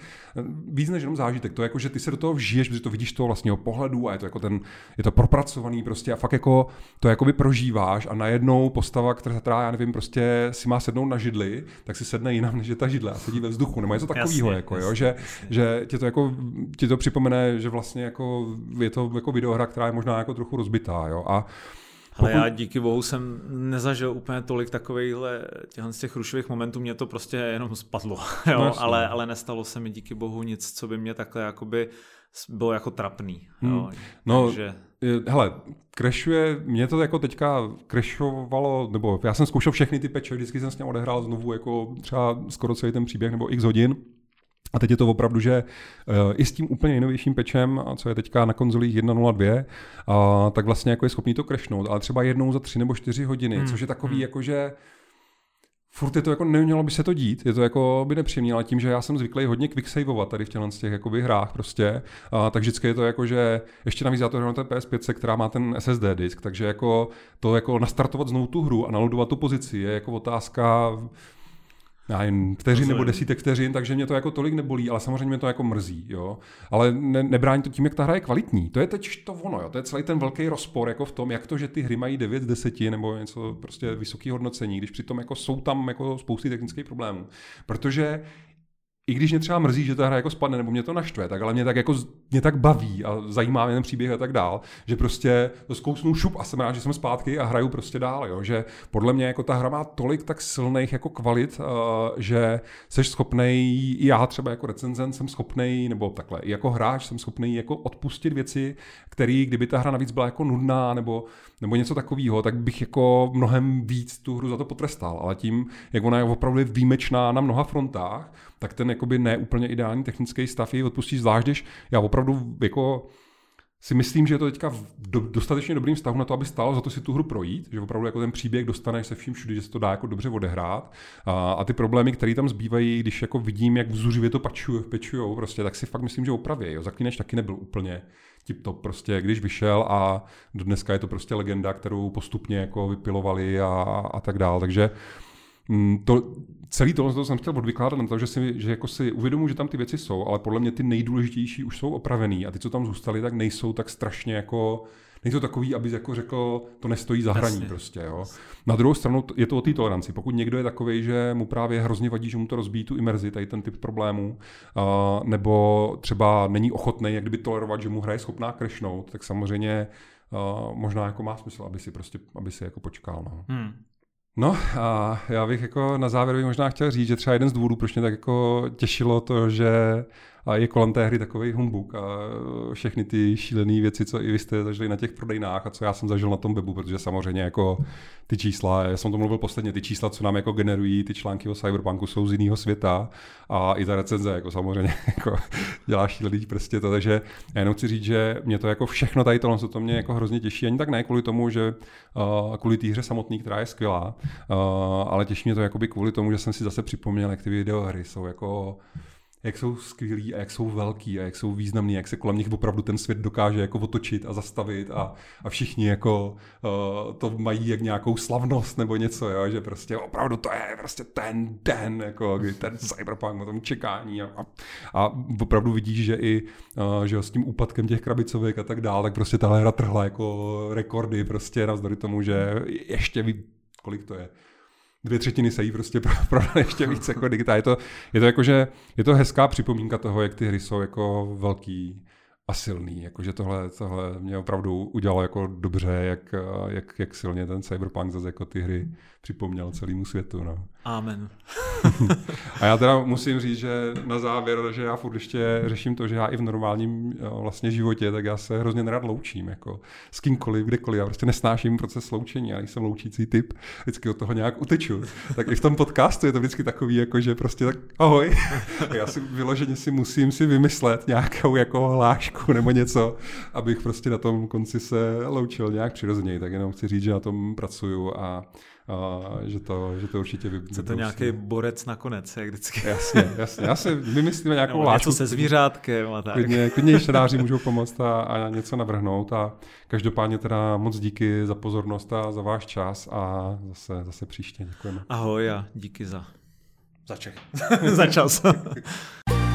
[SPEAKER 1] Víc než jenom zážitek, to je jako, že ty se do toho vžiješ, protože to vidíš toho vlastního pohledu a je to jako ten, je to propracovaný prostě a fakt jako to jakoby prožíváš a najednou postava, která, já nevím, prostě si má sednout na židli, tak si sedne jinam, než je ta židle a sedí ve vzduchu, nebo něco takového, jako, jasně, jo, že, jasně. že ti to jako, ti to připomene, že vlastně jako je to jako videohra, která je možná jako trochu rozbitá, jo, a
[SPEAKER 2] ale já díky bohu jsem nezažil úplně tolik takovýchhle těchto z těch rušivých momentů, mě to prostě jenom spadlo, jo? No, ale, ale nestalo se mi díky bohu nic, co by mě takhle jakoby bylo jako trapný. Hmm. Jo?
[SPEAKER 1] No, Takže... hele, crashuje, mě to jako teďka crashovalo, nebo já jsem zkoušel všechny ty peče, vždycky jsem s ním odehrál znovu jako třeba skoro celý ten příběh nebo x hodin. A teď je to opravdu, že uh, i s tím úplně nejnovějším pečem, co je teďka na konzolích 1.02, uh, tak vlastně jako je schopný to crashnout, ale třeba jednou za tři nebo čtyři hodiny, hmm. což je takový hmm. jako, že furt je to jako, nemělo by se to dít, je to jako by nepříjemné, ale tím, že já jsem zvyklý hodně quicksaveovat tady v těchto těch jakoby hrách prostě, a, tak vždycky je to jako, že ještě navíc já to na té PS5, která má ten SSD disk, takže jako to jako nastartovat znovu tu hru a nalodovat tu pozici je jako otázka já jen vteřin nebo desítek vteřin, takže mě to jako tolik nebolí, ale samozřejmě mě to jako mrzí, jo. Ale ne, nebrání to tím, jak ta hra je kvalitní. To je teď to ono, jo. To je celý ten velký rozpor jako v tom, jak to, že ty hry mají 9 z 10 nebo něco prostě vysoké hodnocení, když přitom jako jsou tam jako spousty technických problémů. Protože i když mě třeba mrzí, že ta hra jako spadne, nebo mě to naštve, tak ale mě tak jako mě tak baví a zajímá mě ten příběh a tak dál, že prostě to zkousnu šup a jsem rád, že jsem zpátky a hraju prostě dál, jo? že podle mě jako ta hra má tolik tak silných jako kvalit, uh, že jsi schopný, i já třeba jako recenzent jsem schopný, nebo takhle, jako hráč jsem schopný jako odpustit věci, které, kdyby ta hra navíc byla jako nudná, nebo, nebo něco takového, tak bych jako mnohem víc tu hru za to potrestal, ale tím, jak ona je opravdu výjimečná na mnoha frontách, tak ten jakoby neúplně ideální technický stav ji odpustíš, zvlášť když já opravdu jako si myslím, že je to teďka v do, dostatečně dobrým stavu na to, aby stálo za to si tu hru projít, že opravdu jako ten příběh dostaneš se vším všude, že se to dá jako dobře odehrát a, a ty problémy, které tam zbývají, když jako vidím, jak vzuřivě to pečujou, prostě, tak si fakt myslím, že opravě. Jo. Zaklíneč taky nebyl úplně tip top, prostě když vyšel a do dneska je to prostě legenda, kterou postupně jako vypilovali a, a tak dál, takže mm, to, celý tohle to jsem chtěl odvykládat na to, že, si, že jako si uvědomuji, že tam ty věci jsou, ale podle mě ty nejdůležitější už jsou opravený a ty, co tam zůstaly, tak nejsou tak strašně jako to takový, aby jako řekl, to nestojí za hraní Jasně. prostě. Jo. Na druhou stranu je to o té toleranci. Pokud někdo je takový, že mu právě hrozně vadí, že mu to rozbíjí tu imerzi, tady ten typ problémů, uh, nebo třeba není ochotný jak kdyby tolerovat, že mu hraje schopná crashnout, tak samozřejmě uh, možná jako má smysl, aby si prostě, aby si jako počkal. No. Hmm. No a já bych jako na závěr bych možná chtěl říct, že třeba jeden z důvodů, proč mě tak jako těšilo to, že a je kolem té hry takový humbuk a všechny ty šílené věci, co i vy jste zažili na těch prodejnách a co já jsem zažil na tom webu, protože samozřejmě jako ty čísla, já jsem to mluvil posledně, ty čísla, co nám jako generují ty články o Cyberpunku jsou z jiného světa a i ta recenze jako samozřejmě jako dělá šílený prostě to, takže já jenom chci říct, že mě to jako všechno tady tohle, to mě jako hrozně těší, ani tak ne kvůli tomu, že kvůli té hře samotný, která je skvělá, ale těší mě to jakoby kvůli tomu, že jsem si zase připomněl, jak ty videohry jsou jako jak jsou skvělí a jak jsou velký a jak jsou významní, jak se kolem nich opravdu ten svět dokáže jako otočit a zastavit a, a všichni jako uh, to mají jak nějakou slavnost nebo něco, jo, že prostě opravdu to je prostě ten den, jako kdy ten cyberpunk o tom čekání a, a, a opravdu vidíš, že i uh, že s tím úpadkem těch krabicovek a tak dále, tak prostě ta hra trhla jako rekordy prostě navzdory tomu, že ještě ví, kolik to je, dvě třetiny se jí prostě prodat ještě víc jako digitál. Je to, je to jako, že je to hezká připomínka toho, jak ty hry jsou jako velký a silný. Jakože tohle, tohle mě opravdu udělalo jako dobře, jak, jak, jak silně ten Cyberpunk zase jako ty hry připomněl celému světu. No.
[SPEAKER 2] Amen.
[SPEAKER 1] a já teda musím říct, že na závěr, že já furt ještě řeším to, že já i v normálním vlastně životě, tak já se hrozně nerad loučím, jako s kýmkoliv, kdekoliv. Já prostě nesnáším proces loučení, já nejsem loučící typ, vždycky od toho nějak uteču. Tak i v tom podcastu je to vždycky takový, jako že prostě tak ahoj. já si vyloženě si musím si vymyslet nějakou jako hlášku nebo něco, abych prostě na tom konci se loučil nějak přirozeněji. Tak jenom chci říct, že na tom pracuju a a že to, že to určitě vy,
[SPEAKER 2] Co to nějaký borec nakonec, jak vždycky.
[SPEAKER 1] Jasně, jasně. Já si vymyslíme nějakou no, láčku.
[SPEAKER 2] Něco se zvířátkem a tak.
[SPEAKER 1] Klidně, klidně čtenáři můžou pomoct a, a něco navrhnout a každopádně teda moc díky za pozornost a za váš čas a zase, zase příště děkujeme.
[SPEAKER 2] Ahoj a díky za, za Čech. za čas.